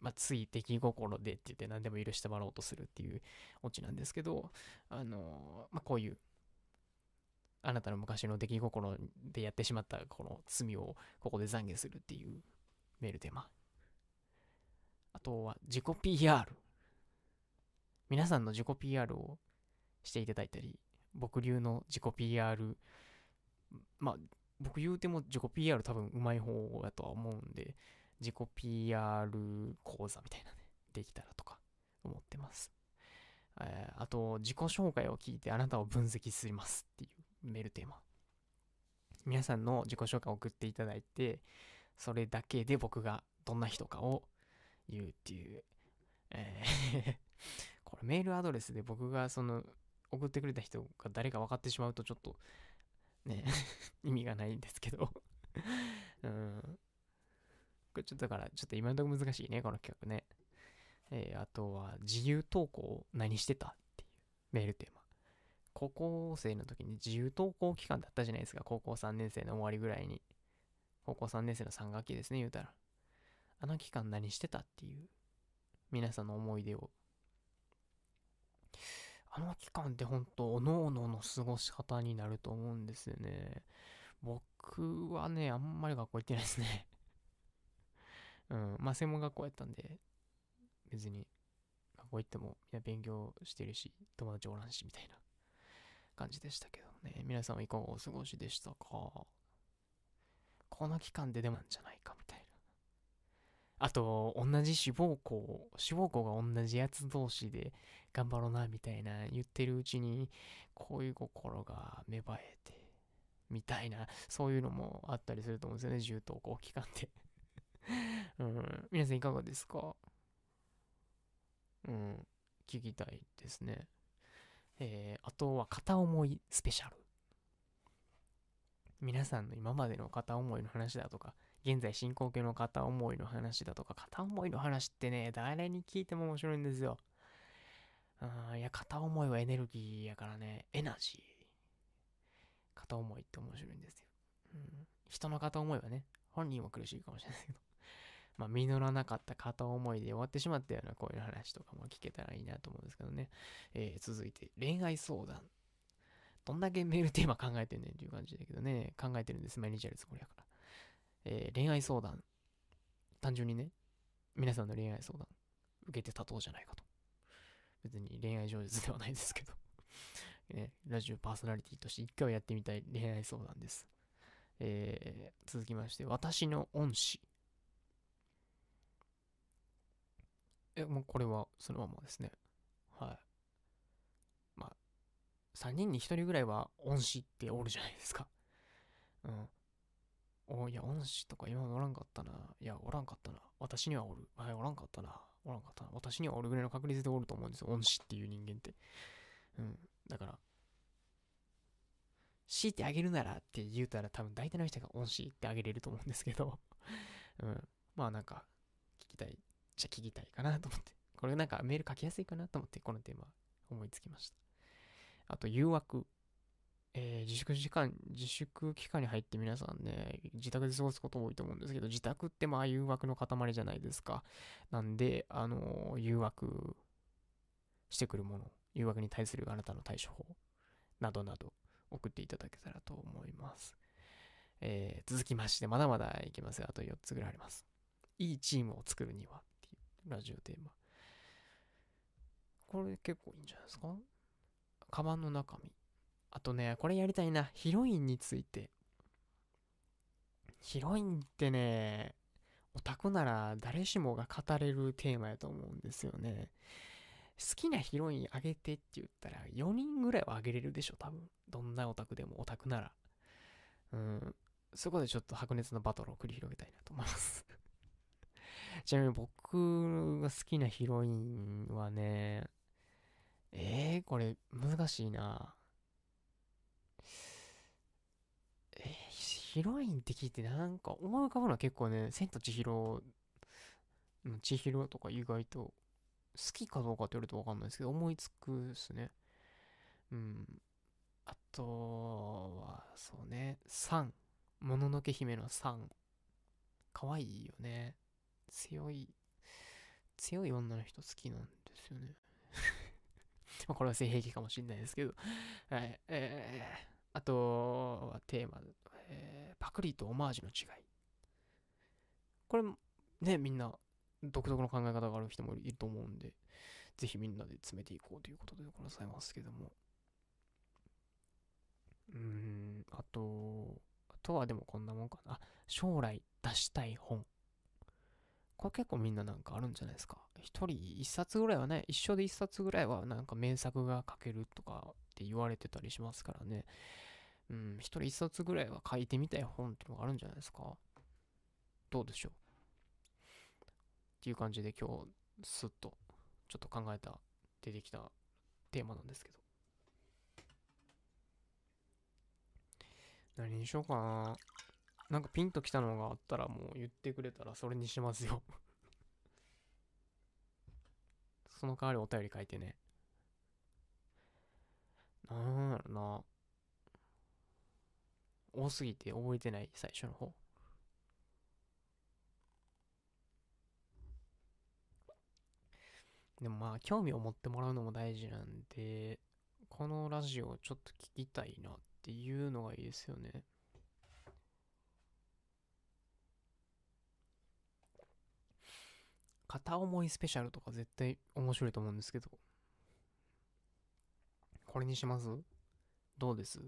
まあ、つい出来心でって言って何でも許してもらおうとするっていうオチなんですけど、あのまあ、こういう、あなたの昔の出来心でやってしまったこの罪をここで懺悔するっていうメールテーマ。あとは自己 PR。皆さんの自己 PR をしていただいたり、僕流の自己 PR、まあ、僕言うても自己 PR 多分うまい方だとは思うんで、自己 PR 講座みたいなね、できたらとか思ってます。えーあと、自己紹介を聞いてあなたを分析しますっていうメールテーマ。皆さんの自己紹介を送っていただいて、それだけで僕がどんな人かを言うっていう。えー これメールアドレスで僕がその送ってくれた人が誰か分かってしまうとちょっとね、意味がないんですけど。うん。これちょっとだから、ちょっと今のところ難しいね、この企画ね。えーあとは、自由投稿何してたっていうメールテーマ。高校生の時に自由投稿期間だったじゃないですか。高校3年生の終わりぐらいに。高校3年生の3学期ですね、言うたら。あの期間何してたっていう、皆さんの思い出を。あの期間って本当、おのおのの過ごし方になると思うんですよね。僕はね、あんまり学校行ってないですね。うん、まあ専門学校やったんで、別に学校行ってもみんな勉強してるし、友達おらんしみたいな感じでしたけどね。皆さんはいかがお過ごしでしたか？この期間ででもなんじゃないかみたいな。あと、同じ志望校、志望校が同じやつ同士で頑張ろうなみたいな言ってるうちに、恋心が芽生えて、みたいな、そういうのもあったりすると思うんですよね、重投稿期間で。うん、皆さんいかがですか？うん、聞きたいですね。えー、あとは片思いスペシャル。皆さんの今までの片思いの話だとか、現在進行形の片思いの話だとか、片思いの話ってね、誰に聞いても面白いんですよ。あいや、片思いはエネルギーやからね、エナジー。片思いって面白いんですよ。うん、人の片思いはね、本人は苦しいかもしれないけど、まあ、実らなかった片思いで終わってしまったような恋の話とかも聞けたらいいなと思うんですけどね。えー続いて、恋愛相談。どんだけメールテーマ考えてんねんっていう感じだけどね、考えてるんです。毎日やるつもりやから。えー恋愛相談。単純にね、皆さんの恋愛相談受けて立とうじゃないかと。別に恋愛上手ではないですけど、ね、ラジオパーソナリティとして一回はやってみたい恋愛相談です。えー、続きまして、私の恩師。え、もうこれはそのままですね。はい。まあ、3人に1人ぐらいは恩師っておるじゃないですか。うん。おいや、恩師とか今おらんかったな。いや、おらんかったな。私にはおる。はい、おらんかったな。おらんかったな。私にはおるぐらいの確率でおると思うんですよ。恩師っていう人間って。うん。だから、強いてあげるならって言うたら多分大体の人が恩師ってあげれると思うんですけど、うん。まあなんか、聞きたい。じゃ聞きたいかなと思って。これなんかメール書きやすいかなと思って、このテーマ思いつきました。あと、誘惑。えー自粛時間、自粛期間に入って皆さんね、自宅で過ごすこと多いと思うんですけど、自宅ってまあ誘惑の塊じゃないですか。なんで、あの誘惑してくるもの、誘惑に対するあなたの対処法、などなど送っていただけたらと思います。えー続きまして、まだまだいきますよ。あと4つぐらいあります。いいチームを作るにはラジオテーマ。これ結構いいんじゃないですか？カバンの中身。あとね、これやりたいな。ヒロインについて。ヒロインってね、オタクなら誰しもが語れるテーマやと思うんですよね。好きなヒロインあげてって言ったら4人ぐらいはあげれるでしょ、多分。どんなオタクでもオタクなら。うん。そこでちょっと白熱のバトルを繰り広げたいなと思います。ちなみに僕が好きなヒロインはね、えー、これ難しいな。えーヒロインって聞いてなんか思い浮かぶのは結構ね、千と千尋の千尋とか意外と好きかどうかって言われるとわかんないですけど、思いつくですね。うん。あとは、そうね、サン。もののけ姫のサン。可愛いよね。強い、強い女の人好きなんですよね。まこれは性癖かもしれないですけど。はい。えー、あとはテーマ、えーパクリとオマージュの違い。これ、ね、みんな独特の考え方がある人もいると思うんで、ぜひみんなで詰めていこうということでございますけども。うーん、あと、あとはでもこんなもんかな。将来出したい本。これ結構みんななんかあるんじゃないですか。一人一冊ぐらいはね、一緒で一冊ぐらいはなんか名作が書けるとかって言われてたりしますからね。うん、一人一冊ぐらいは書いてみたい本ってのがあるんじゃないですか。どうでしょうっていう感じで今日、すっとちょっと考えた、出てきたテーマなんですけど。何にしようかな。なんかピンときたのがあったらもう言ってくれたらそれにしますよ。その代わりお便り書いてね。なんやろな。多すぎて覚えてない最初の方。でもまあ興味を持ってもらうのも大事なんで、このラジオちょっと聞きたいなっていうのがいいですよね。片思いスペシャルとか絶対面白いと思うんですけど。これにします？どうです？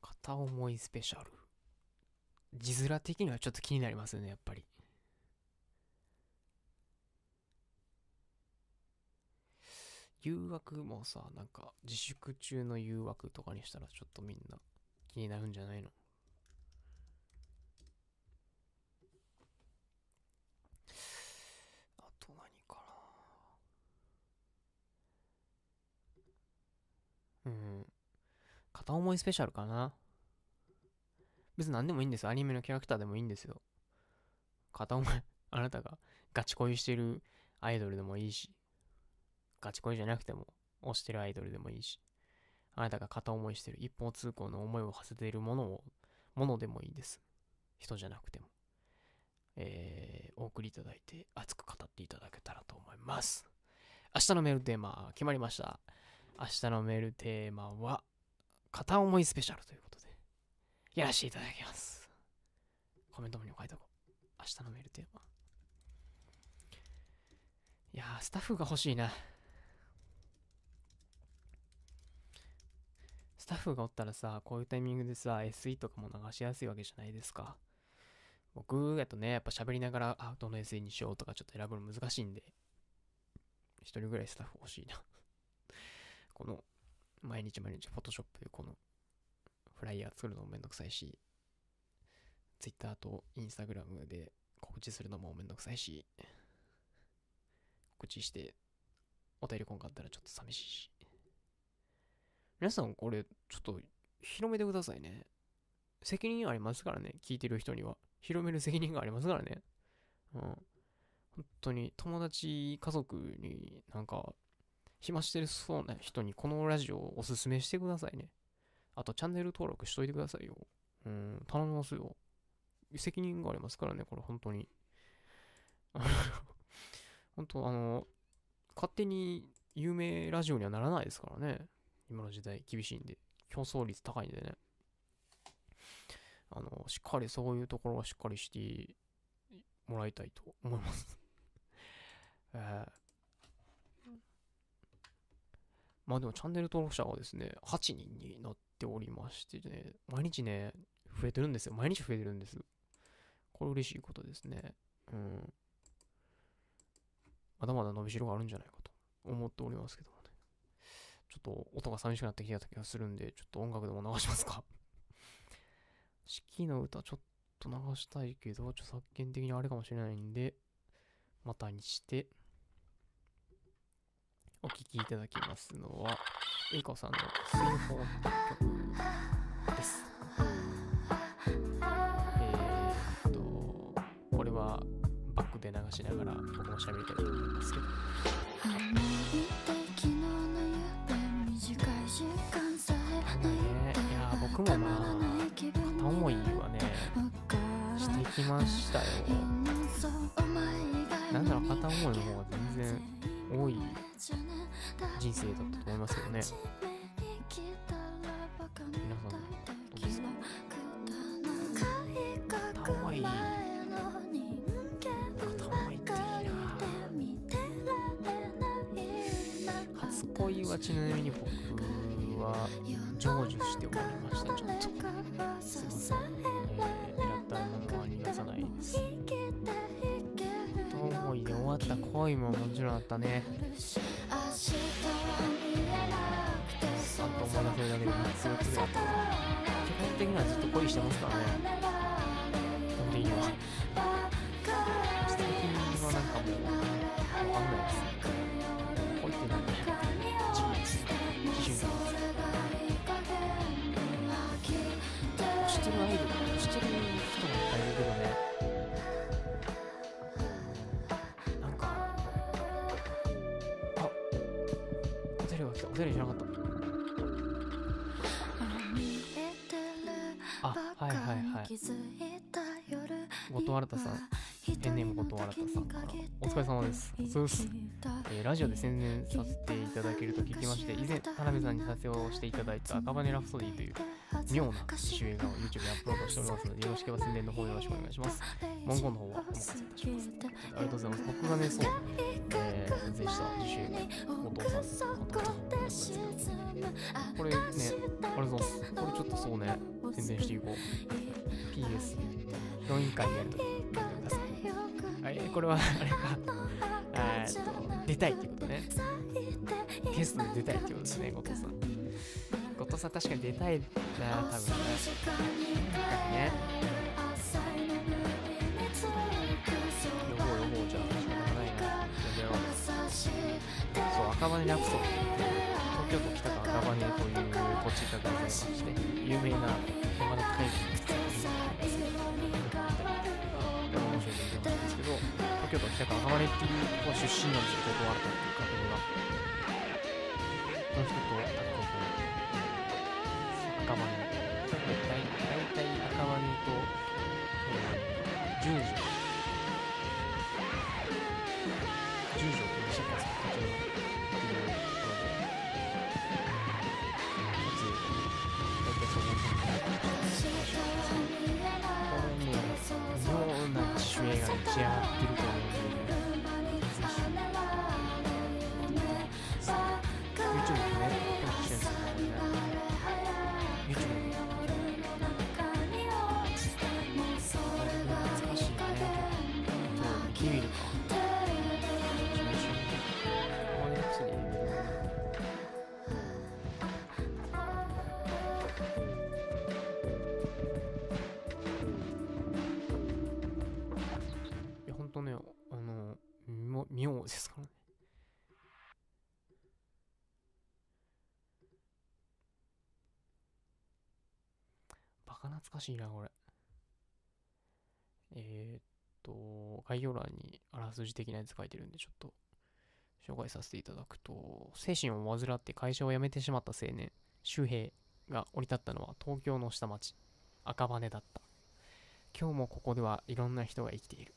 片思いスペシャル。字面的にはちょっと気になりますよね、やっぱり。誘惑もさ、なんか自粛中の誘惑とかにしたらちょっとみんな気になるんじゃないのあと何かなうん。片思いスペシャルかな別に何でもいいんです。アニメのキャラクターでもいいんですよ。片思い、あなたがガチ恋してるアイドルでもいいし、ガチ恋じゃなくても推してるアイドルでもいいし、あなたが片思いしてる一方通行の思いを馳せているものを、ものでもいいです。人じゃなくても。えー、お送りいただいて熱く語っていただけたらと思います。明日のメールテーマ決まりました。明日のメールテーマは、片思いスペシャルということで、やらせていただきます。コメントにも書いておこう。明日のメールテーマ。いやー、スタッフが欲しいな。スタッフがおったらさ、こういうタイミングでさ、SE とかも流しやすいわけじゃないですか。僕やとね、やっぱ喋りながら、あ、どの SE にしようとかちょっと選ぶの難しいんで、一人ぐらいスタッフ欲しいな。この、毎日毎日、フォトショップでこの、フライヤー作るのもめんどくさいし、Twitter と Instagram で告知するのもめんどくさいし、告知して、お便りこんかったらちょっと寂しいし。皆さん、これ、ちょっと、広めてくださいね。責任ありますからね、聞いてる人には。広める責任がありますからね。うん。本当に、友達、家族になんか、暇してるそうな人にこのラジオをおすすめしてくださいね。あと、チャンネル登録しといてくださいよ。うん、頼みますよ。責任がありますからね、これ、本当に。本当、あの、勝手に有名ラジオにはならないですからね。今の時代、厳しいんで。競争率高いんでね。あの、しっかりそういうところはしっかりしてもらいたいと思います。えーまあでもチャンネル登録者はですね、8人になっておりましてね、毎日ね、増えてるんですよ。毎日増えてるんです。これ嬉しいことですね。うん。まだまだ伸びしろがあるんじゃないかと思っておりますけどもね。ちょっと音が寂しくなってきた気がするんで、ちょっと音楽でも流しますか。四季の歌ちょっと流したいけど、ちょっと作権的にあれかもしれないんで、またにして、お聴きいただきますのは、えいこさんの水泡曲です。えーっと、これはバックで流しながら僕も喋りたいと思いますけど、ね、いやー僕もたまあ、片思いはね、してきましたよ。なんなら片思いの方が全然多い人生だったと思いますけどね。皆さんどうですか片思い、片思い。ってい。い。な初恋はちなみに僕は成就しておりました、ちょっと。すい。ません。った恋ももちろんあったね。あっと思い出せるだけで3つ4つぐらい基本的にはずっと恋してますからね。基本的には。お便りが来た。お便りじゃなかった。あ、はいはいはい。後藤新さん、ペンネーム後藤新さんから、お疲れ様です。そうです。えーラジオで宣伝させていただけると聞きまして、以前、田辺さんに撮影をしていただいた赤羽ラプソディという妙な自主映画を YouTube にアップロードしておりますので、よろしければ宣伝の方よろしくお願いします。文言の方はお任せいたします。ありがとうございます。僕がね、そう、えー、撮影した自主映画、後藤さんの方なんですけど、これね、ありがとうございます。これちょっとそうね、宣伝していこう。PS、ヒロイン会やるとき見てください。はい、これはあれか、えーっと、出たいってことね。ゲストで出たいってことですね、後藤さん。後藤さん確かに出たいな、多分ね。ね。呼ぼう呼ぼう、じゃあ、がないな。呼べよう。そう、赤羽ラプソディって東京都北区赤羽という土地がございまして、有名な山田海軍がだから赤羽っていうとこ出身なんですよ、後藤新たにですからね。バカ懐かしいなこれ。えー、っと概要欄にあらすじ的なやつ書いてるんでちょっと紹介させていただくと精神を患って会社を辞めてしまった青年周平が降り立ったのは東京の下町赤羽だった。今日もここではいろんな人が生きている。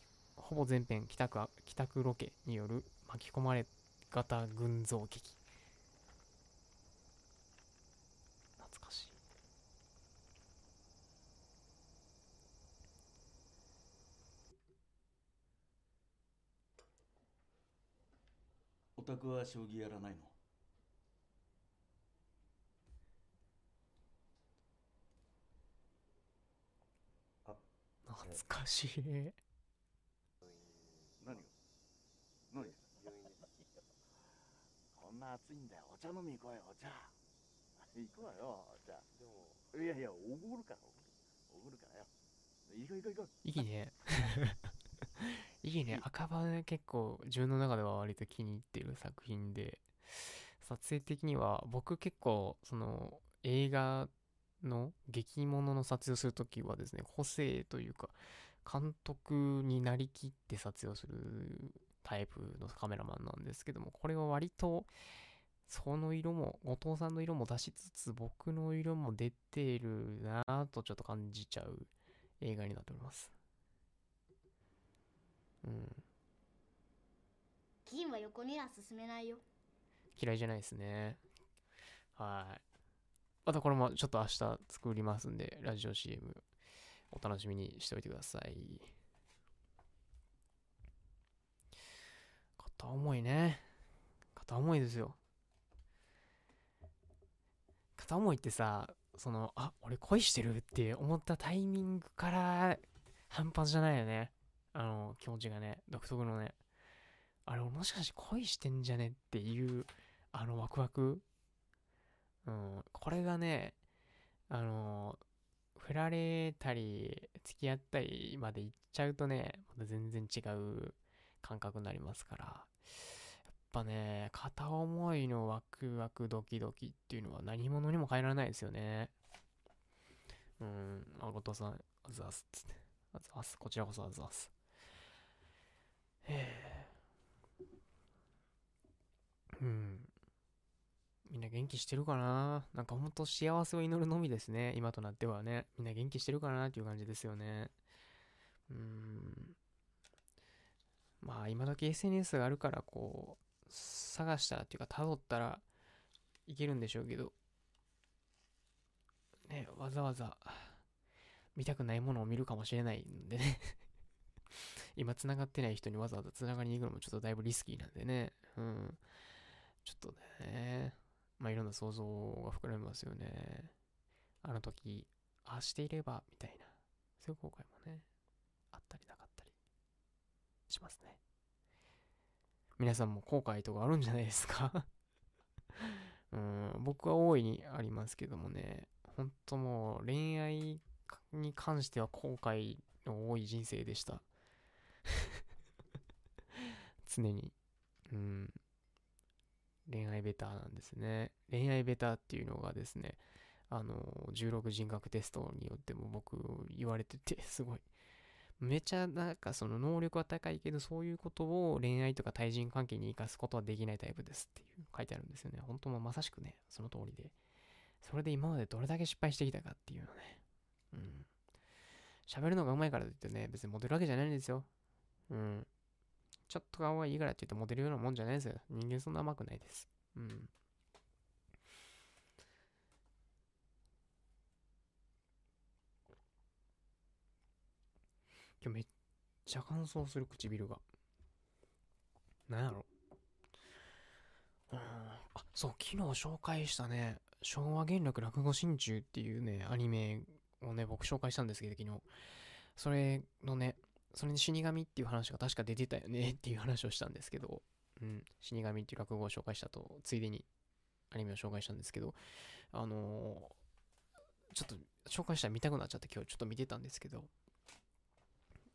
ほぼ全編帰宅あ帰宅ロケによる巻き込まれ型群像劇。懐かしい。お宅は将棋やらないの？懐かしい何が何こんな暑いんだよ。お茶飲み行こうよ。お茶。行くわよ。お茶。でも。いやいやおごるから。おごるおごるからよ。行こう行こう行こう。いいね。いいね。赤羽結構自分の中では割と気に入ってる作品で撮影的には僕結構その映画の劇物の撮影をするときはですね個性というか監督になりきって撮影をするタイプのカメラマンなんですけどもこれは割とその色も後藤さんの色も出しつつ僕の色も出てるなぁとちょっと感じちゃう映画になっております。うん。金は横には進めないよ。嫌いじゃないですね。はい。またこれもちょっと明日作りますんでラジオ CM お楽しみにしておいてください片思いね。片思いですよ。片思いってさそのあ俺恋してるって思ったタイミングから半端じゃないよね。あの気持ちがね。独特のね。あれもしかして恋してんじゃねっていうあのワクワク。うん。これがねあの振られたり付き合ったりまで行っちゃうとねまた全然違う感覚になりますから。やっぱね片思いのワクワクドキドキっていうのは何者にも変えられないですよねうんあ後藤さんあざーすっつってあざーすこちらこそあざーすええうんみんな元気してるかな？なんかほんと幸せを祈るのみですね。今となってはね。みんな元気してるかな？っていう感じですよね。うーん。まあ今時 SNS があるからこう、探したらっていうか辿ったらいけるんでしょうけど、ね、わざわざ見たくないものを見るかもしれないんでね。今繋がってない人にわざわざ繋がりに行くのもちょっとだいぶリスキーなんでね。うん。ちょっとね。まあいろんな想像が膨らみますよね。あの時、ああしていれば、みたいな。そういう後悔もね、あったりなかったりしますね。皆さんも後悔とかあるんじゃないですか？うん、僕は大いにありますけどもね、本当もう恋愛に関しては後悔の多い人生でした。常に。うん。恋愛ベターなんですね。恋愛ベターっていうのがですね、あの、16人格テストによっても僕言われてて、すごい。めちゃなんかその能力は高いけど、そういうことを恋愛とか対人関係に生かすことはできないタイプですっていう書いてあるんですよね。本当もまさしくね、その通りで。それで今までどれだけ失敗してきたかっていうのね。うん。喋るのが上手いからといってね、別にモテるわけじゃないんですよ。うん。ちょっと顔がいいからって言ってモテるようなもんじゃないですよ。人間そんな甘くないです。うん。今日めっちゃ乾燥する唇が。なんやろうん。あ、そう、昨日紹介したね、昭和元禄落語心中っていうね、アニメをね、僕紹介したんですけど、昨日。それのね、それに死神っていう話が確か出てたよね っていう話をしたんですけど、うん、死神っていう落語を紹介したと、ついでにアニメを紹介したんですけど、あのーちょっと紹介したら見たくなっちゃって今日ちょっと見てたんですけど、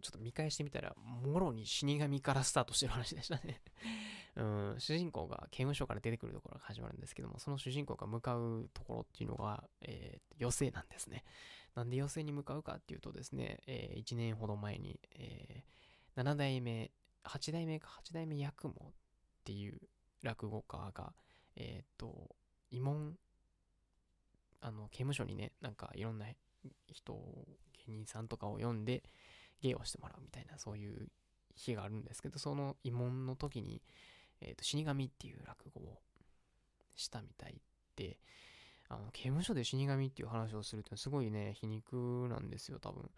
ちょっと見返してみたら、もろに死神からスタートしてる話でしたね。うん、主人公が刑務所から出てくるところが始まるんですけども、その主人公が向かうところっていうのが、えー、余生なんですね。なんで余生に向かうかっていうとですね、え1年ほど前に、えー、7代目、8代目か8代目八雲っていう落語家が、えっ、と、慰問、あの、刑務所にね、なんかいろんな人、芸人さんとかを呼んで、芸をしてもらうみたいな、そういう日があるんですけど、その慰問の時に、えっ、と、死神っていう落語をしたみたいで、あの、刑務所で死神っていう話をするってすごいね、皮肉なんですよ、多分。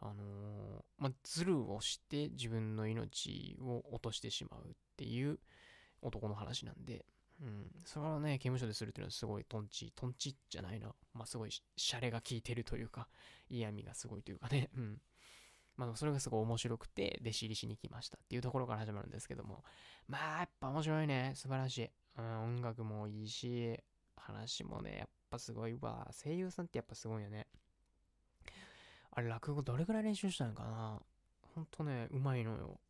あのーまあ、ズルをして自分の命を落としてしまうっていう男の話なんで、うん、それはね、刑務所でするっていうのはすごいトンチ、トンチじゃないな。まあ、すごいシャレが効いてるというか、嫌味がすごいというかね、うん。まあ、それがすごい面白くて、弟子入りしに来ましたっていうところから始まるんですけども、まあ、やっぱ面白いね。素晴らしい。うん、音楽もいいし、話もね、やっぱすごいわ。声優さんってやっぱすごいよね。あれ、落語どれぐらい練習したのかなほんとね、うまいのよ。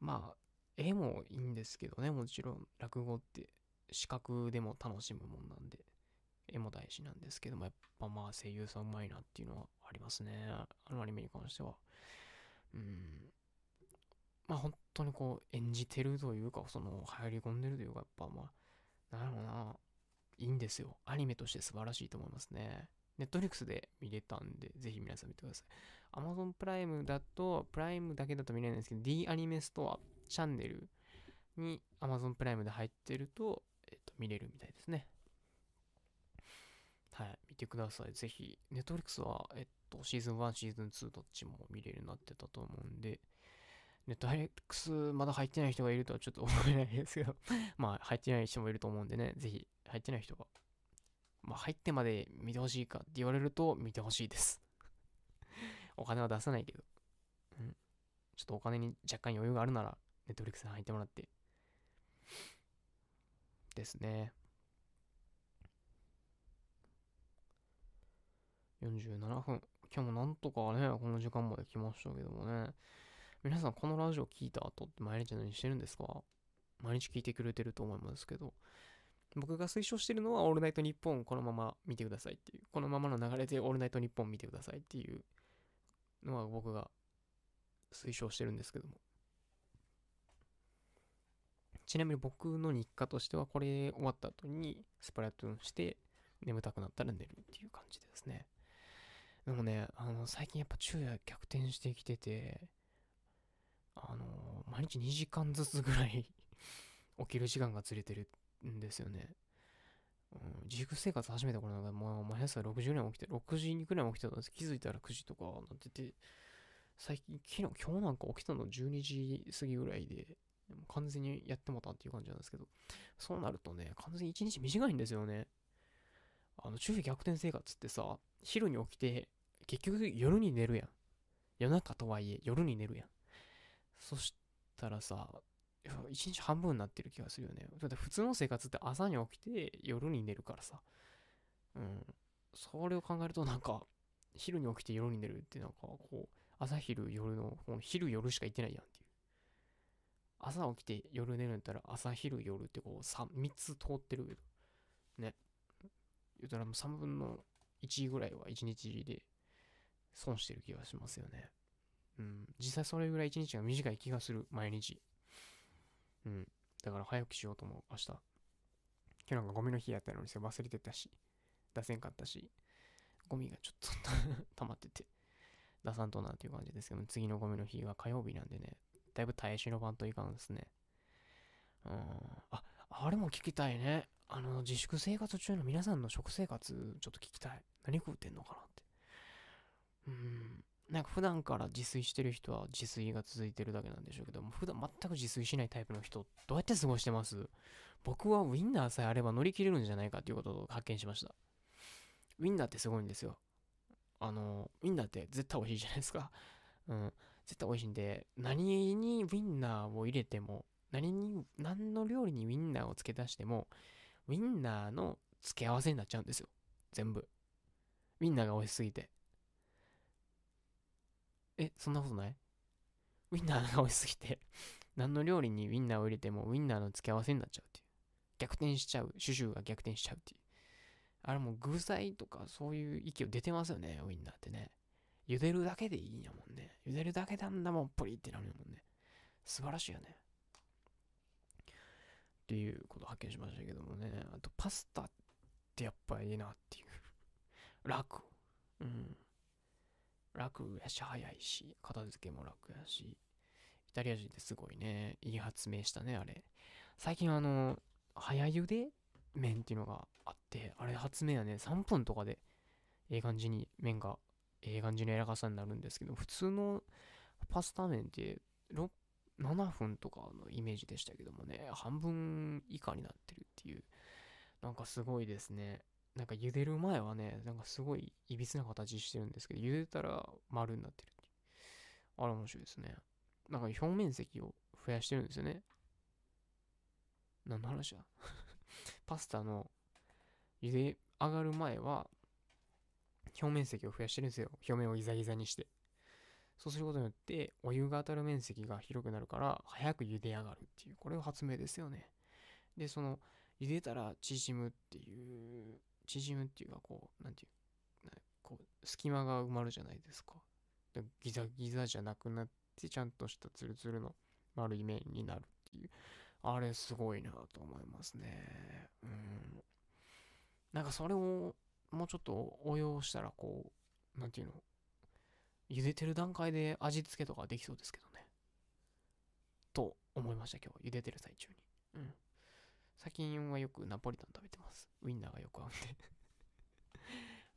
まあ、絵もいいんですけどね、もちろん、落語って視覚でも楽しむもんなんで、絵も大事なんですけども、やっぱまあ声優さんうまいなっていうのはありますね。あのアニメに関しては。うん。まあ本当にこう演じてるというか、その入り込んでるというか、やっぱまあ、なんだろうな、いいんですよ。アニメとして素晴らしいと思いますね。ネットフリックスで見れたんで、ぜひ皆さん見てください。Amazon プライムだと、プライムだけだと見れないんですけど、D アニメストアチャンネルに Amazon プライムで入ってると、えっと、見れるみたいですね。はい、見てください。ぜひ。ネットフリックスは、えっと、シーズン1、シーズン2どっちも見れるようになってたと思うんで、ネットフリックスまだ入ってない人がいるとはちょっと思えないですけど、まあ入ってない人もいると思うんでね、ぜひ入ってない人は、まあ入ってまで見てほしいかって言われると見てほしいです。お金は出さないけど、うん。ちょっとお金に若干余裕があるなら、ネットフリックスに入ってもらって。ですね。47分。今日もなんとかね、この時間まで来ましたけどもね。皆さんこのラジオ聞いた後って毎日何してるんですか？毎日聞いてくれてると思いますけど。僕が推奨してるのは、オールナイトニッポンこのまま見てくださいっていう。このままの流れでオールナイトニッポン見てくださいっていうのは僕が推奨してるんですけども。ちなみに僕の日課としては、これ終わった後にスプラトゥーンして眠たくなったら寝るっていう感じですね。でもね、あの、最近やっぱ昼夜逆転してきてて、あの、毎日2時間ずつぐらい 起きる時間がずれてるんですよね。うん、自粛生活始めた頃なんか、もう毎朝6時ぐらい起きて、6時ぐらい起きてたんです気づいたら9時とかなってて、最近、昨日、今日なんか起きたの12時過ぎぐらいで、完全にやってもたっていう感じなんですけど、そうなるとね、完全に1日短いんですよね。あの、昼夜逆転生活ってさ、昼に起きて、結局夜に寝るやん。夜中とはいえ、夜に寝るやん。そしたらさ、一日半分になってる気がするよね。だって普通の生活って朝に起きて夜に寝るからさ。うん。それを考えるとなんか、昼に起きて夜に寝るってなんかこう、朝昼夜の、この昼夜しか行ってないやんっていう。朝起きて夜寝るんだったら朝昼夜ってこう 3, 3つ通ってるけど。ね。言うたらもう3分の1ぐらいは1日で損してる気がしますよね。うん。実際それぐらい1日が短い気がする、毎日。うん。だから早起きしようと思う、明日。今日なんかゴミの日やったのにさ忘れてたし、出せんかったし、ゴミがちょっと 溜まってて、出さんとなっていう感じですけど、次のゴミの日は火曜日なんでね、だいぶ耐え忍ばんといかんですね。うん。あ、あれも聞きたいね。あの、自粛生活中の皆さんの食生活、ちょっと聞きたい。何食うてんのかな。うん。なんか普段から自炊してる人は自炊が続いてるだけなんでしょうけども、普段全く自炊しないタイプの人、どうやって過ごしてます？僕はウインナーさえあれば乗り切れるんじゃないかということを発見しました。ウインナーってすごいんですよ。あの、ウインナーって絶対美味しいじゃないですか。うん。絶対美味しいんで、何にウインナーを入れても、何に、何の料理にウインナーを付け足しても、ウインナーの付け合わせになっちゃうんですよ。全部。ウインナーが美味しすぎて。え、そんなことない？ウインナーが美味しすぎて、何の料理にウインナーを入れてもウインナーの付け合わせになっちゃうっていう。逆転しちゃう。シュシュが逆転しちゃうっていう。あれもう具材とかそういう息を出てますよね、ウインナーってね。茹でるだけでいいんやもんね。茹でるだけであんなもんポリってなるもんね。素晴らしいよね。っていうことを発見しましたけどもね。あとパスタってやっぱいいなっていう。楽。うん。楽やし、早いし、片付けも楽やし、イタリア人ってすごいね、いい発明したね、あれ。最近あの、早茹で麺っていうのがあって、あれ発明はね、3分とかで、ええ感じに麺が、ええ感じの柔らかさになるんですけど、普通のパスタ麺って、6 7分とかのイメージでしたけどもね、半分以下になってるっていう、なんかすごいですね。なんか茹でる前はね、なんかすごいいびつな形してるんですけど、茹でたら丸になってるって。あれ面白いですね。なんか表面積を増やしてるんですよね。何の話だ？パスタの茹で上がる前は、表面積を増やしてるんですよ。表面をギザギザにして。そうすることによって、お湯が当たる面積が広くなるから、早く茹で上がるっていう、これが発明ですよね。で、その、茹でたら縮むっていう、縮むっていうか、こう、なんていう、こう、隙間が埋まるじゃないですか。でギザギザじゃなくなって、ちゃんとしたツルツルの丸い面になるっていう。あれ、すごいなと思いますね。うん。なんかそれを、もうちょっと応用したら、こう、なんていうの、茹でてる段階で味付けとかできそうですけどね。と思いました、今日。茹でてる最中に。うん。最近はよくナポリタン食べてます。ウインナーがよく合うんで。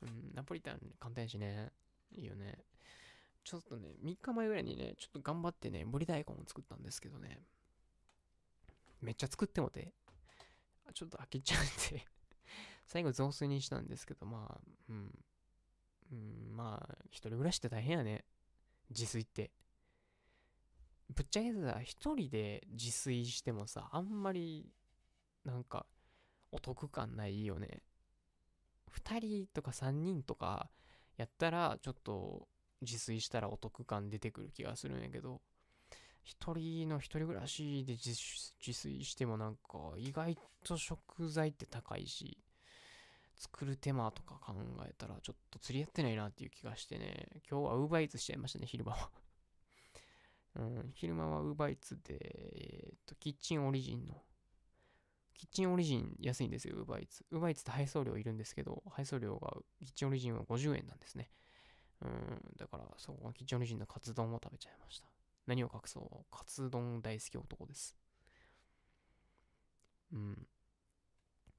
うん、ナポリタン簡単やしね。いいよね。ちょっとね、3日前ぐらいにね、ちょっと頑張ってね、ぶり大根を作ったんですけどね。めっちゃ作ってもて、ちょっと飽きちゃうんで 最後雑炊にしたんですけど、まあ、うん。うん、まあ、一人暮らしって大変やね。自炊って。ぶっちゃけさ、一人で自炊してもさ、あんまり、なんか、お得感ないよね。二人とか三人とかやったら、ちょっと自炊したらお得感出てくる気がするんやけど、一人の一人暮らしで自炊してもなんか、意外と食材って高いし、作る手間とか考えたらちょっと釣りやってないなっていう気がしてね今日はウーバーイーツしちゃいましたね昼間はうん昼間はウーバーイーツでえーっとキッチンオリジンのキッチンオリジン安いんですよウーバーイーツ。ウーバーイーツって配送料いるんですけど配送料がキッチンオリジンは50円なんですね。うんだからそこはキッチンオリジンのカツ丼を食べちゃいました。何を隠そう。カツ丼大好き男です。うん。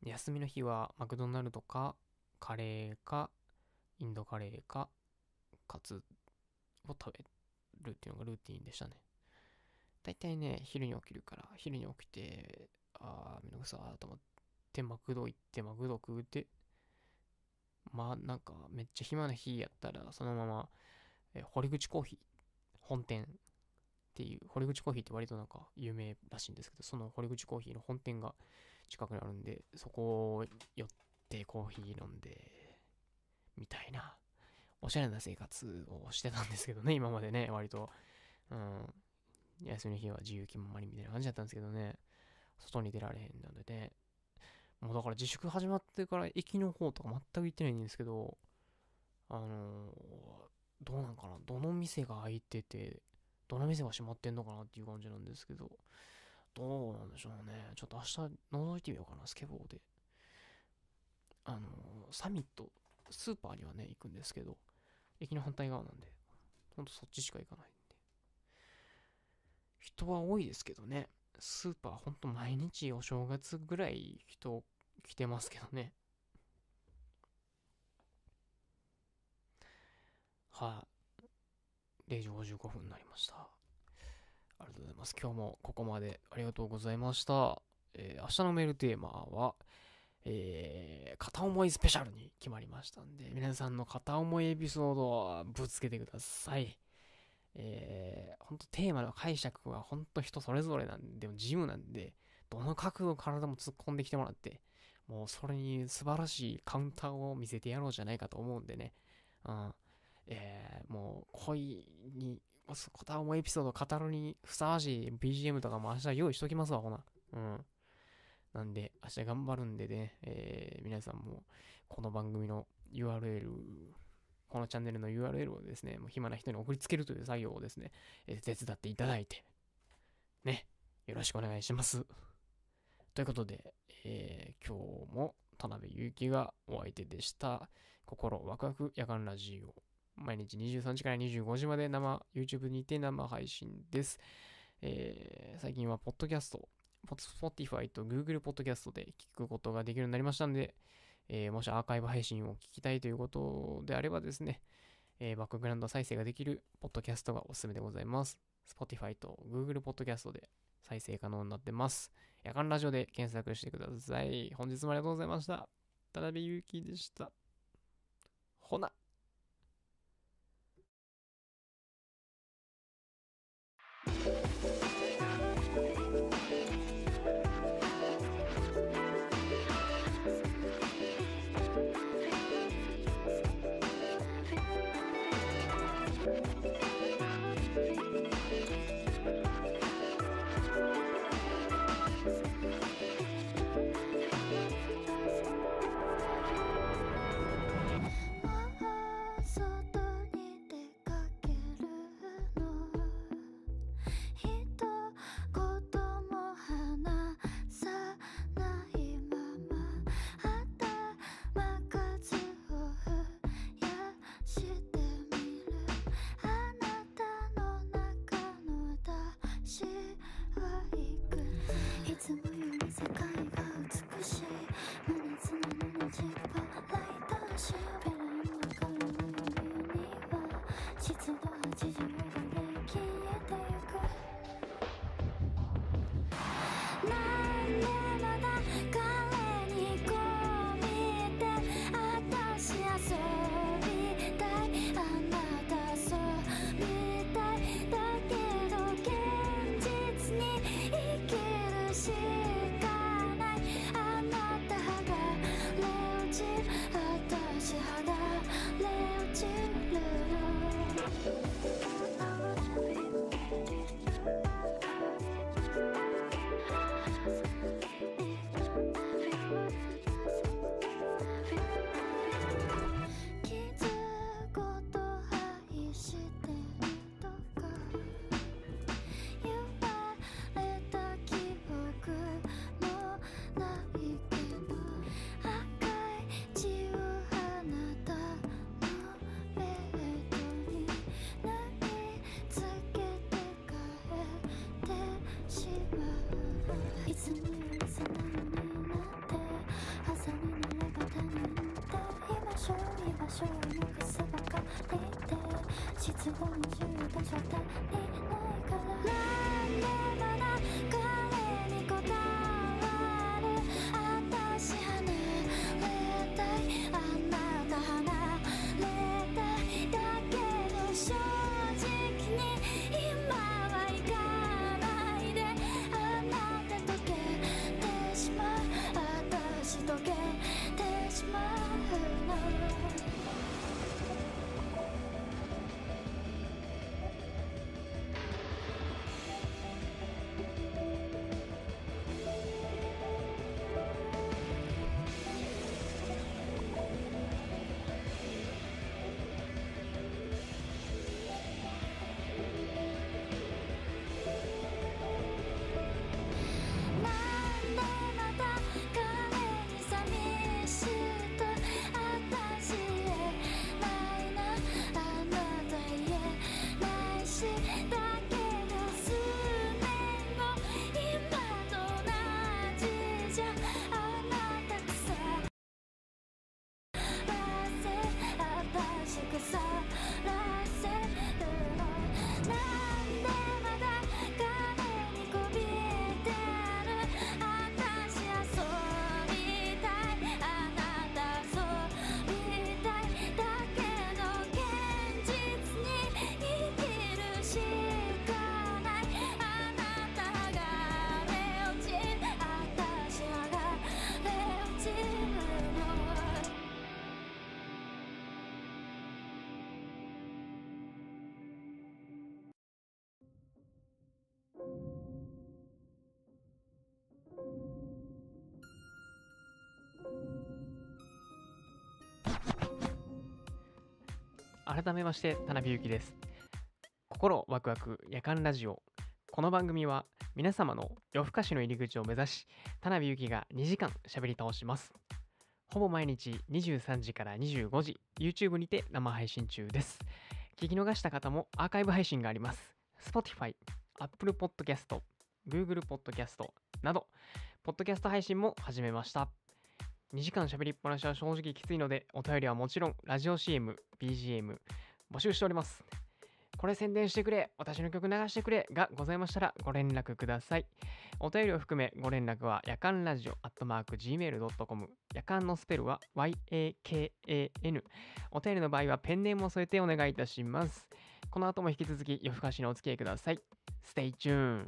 休みの日はマクドナルドかカレーかインドカレーかカツを食べるっていうのがルーティンでしたね。だいたいね、昼に起きるから、昼に起きて、あー、めんどくさーと思って、マクド行って、マクド食うて、まあなんかめっちゃ暇な日やったら、そのまま、え堀口コーヒー本店っていう、堀口コーヒーって割となんか有名らしいんですけど、その堀口コーヒーの本店が近くにあるんで、そこを寄ってコーヒー飲んで、みたいな、おしゃれな生活をしてたんですけどね、今までね、割と。うん。休みの日は自由気ままにみたいな感じだったんですけどね、外に出られへんのでね。もうだから自粛始まってから駅の方とか全く行ってないんですけど、あのーどうなんかな？どの店が開いてて、どの店が閉まってんのかなっていう感じなんですけど、どうなんでしょうね。ちょっと明日覗いてみようかな、スケボーで。あのーサミット、スーパーにはね、行くんですけど、駅の反対側なんで、ほんとそっちしか行かないんで。人は多いですけどね、スーパーほんと毎日お正月ぐらい人来てますけどね。はい、0時55分になりました。ありがとうございます。今日もここまでありがとうございました。えー明日のメールテーマは、えー片思いスペシャルに決まりましたんで、皆さんの片思いエピソードをぶつけてください。えー、本当テーマの解釈は本当人それぞれなんで、でも自由なんで、どの角度からでも突っ込んできてもらって、もうそれに素晴らしいカウンターを見せてやろうじゃないかと思うんでね。うん。えー、もう恋に、片思いエピソード語るにふさわしい BGM とかも明日用意しときますわ、ほな。うん。なんで、明日頑張るんでね、えー皆さんもこの番組の URL、このチャンネルの URL をですね、もう暇な人に送りつけるという作業をですね、え手伝っていただいて、ね、よろしくお願いします。ということで、えー今日も田辺祐希がお相手でした。心ワクワク夜間ラジオ。毎日23時から25時まで生、YouTube にて生配信です。えー最近はポッドキャスト、Spotify と Google ポッドキャストで聞くことができるようになりましたので、えーもしアーカイブ配信を聞きたいということであればですね、えーバックグラウンド再生ができるポッドキャストがおすすめでございます。Spotify と Google ポッドキャストで再生可能になってます。夜間ラジオで検索してください。本日もありがとうございました。田辺ゆうきでした。ほな。居場所をなくすばかりで湿度の10改めまして田辺ゆきです。心ワクワク夜間ラジオ。この番組は皆様の夜更かしの入り口を目指し田辺ゆきが2時間喋り倒します。ほぼ毎日23時から25時 YouTube にて生配信中です。聞き逃した方もアーカイブ配信があります。Spotify、Apple Podcast、Google Podcast などポッドキャスト配信も始めました。2時間喋りっぱなしは正直きついので、お便りはもちろん、ラジオ CM、BGM、募集しております。これ宣伝してくれ、私の曲流してくれがございましたらご連絡ください。お便りを含めご連絡は、夜間ラジオアットマーク Gmail.com。夜間のスペルは YAKAN。お便りの場合はペンネームを添えてお願いいたします。この後も引き続き夜更かしにお付き合いください。Stay tuned!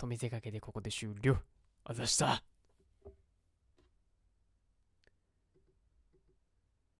と見せかけてここで終了。あざした。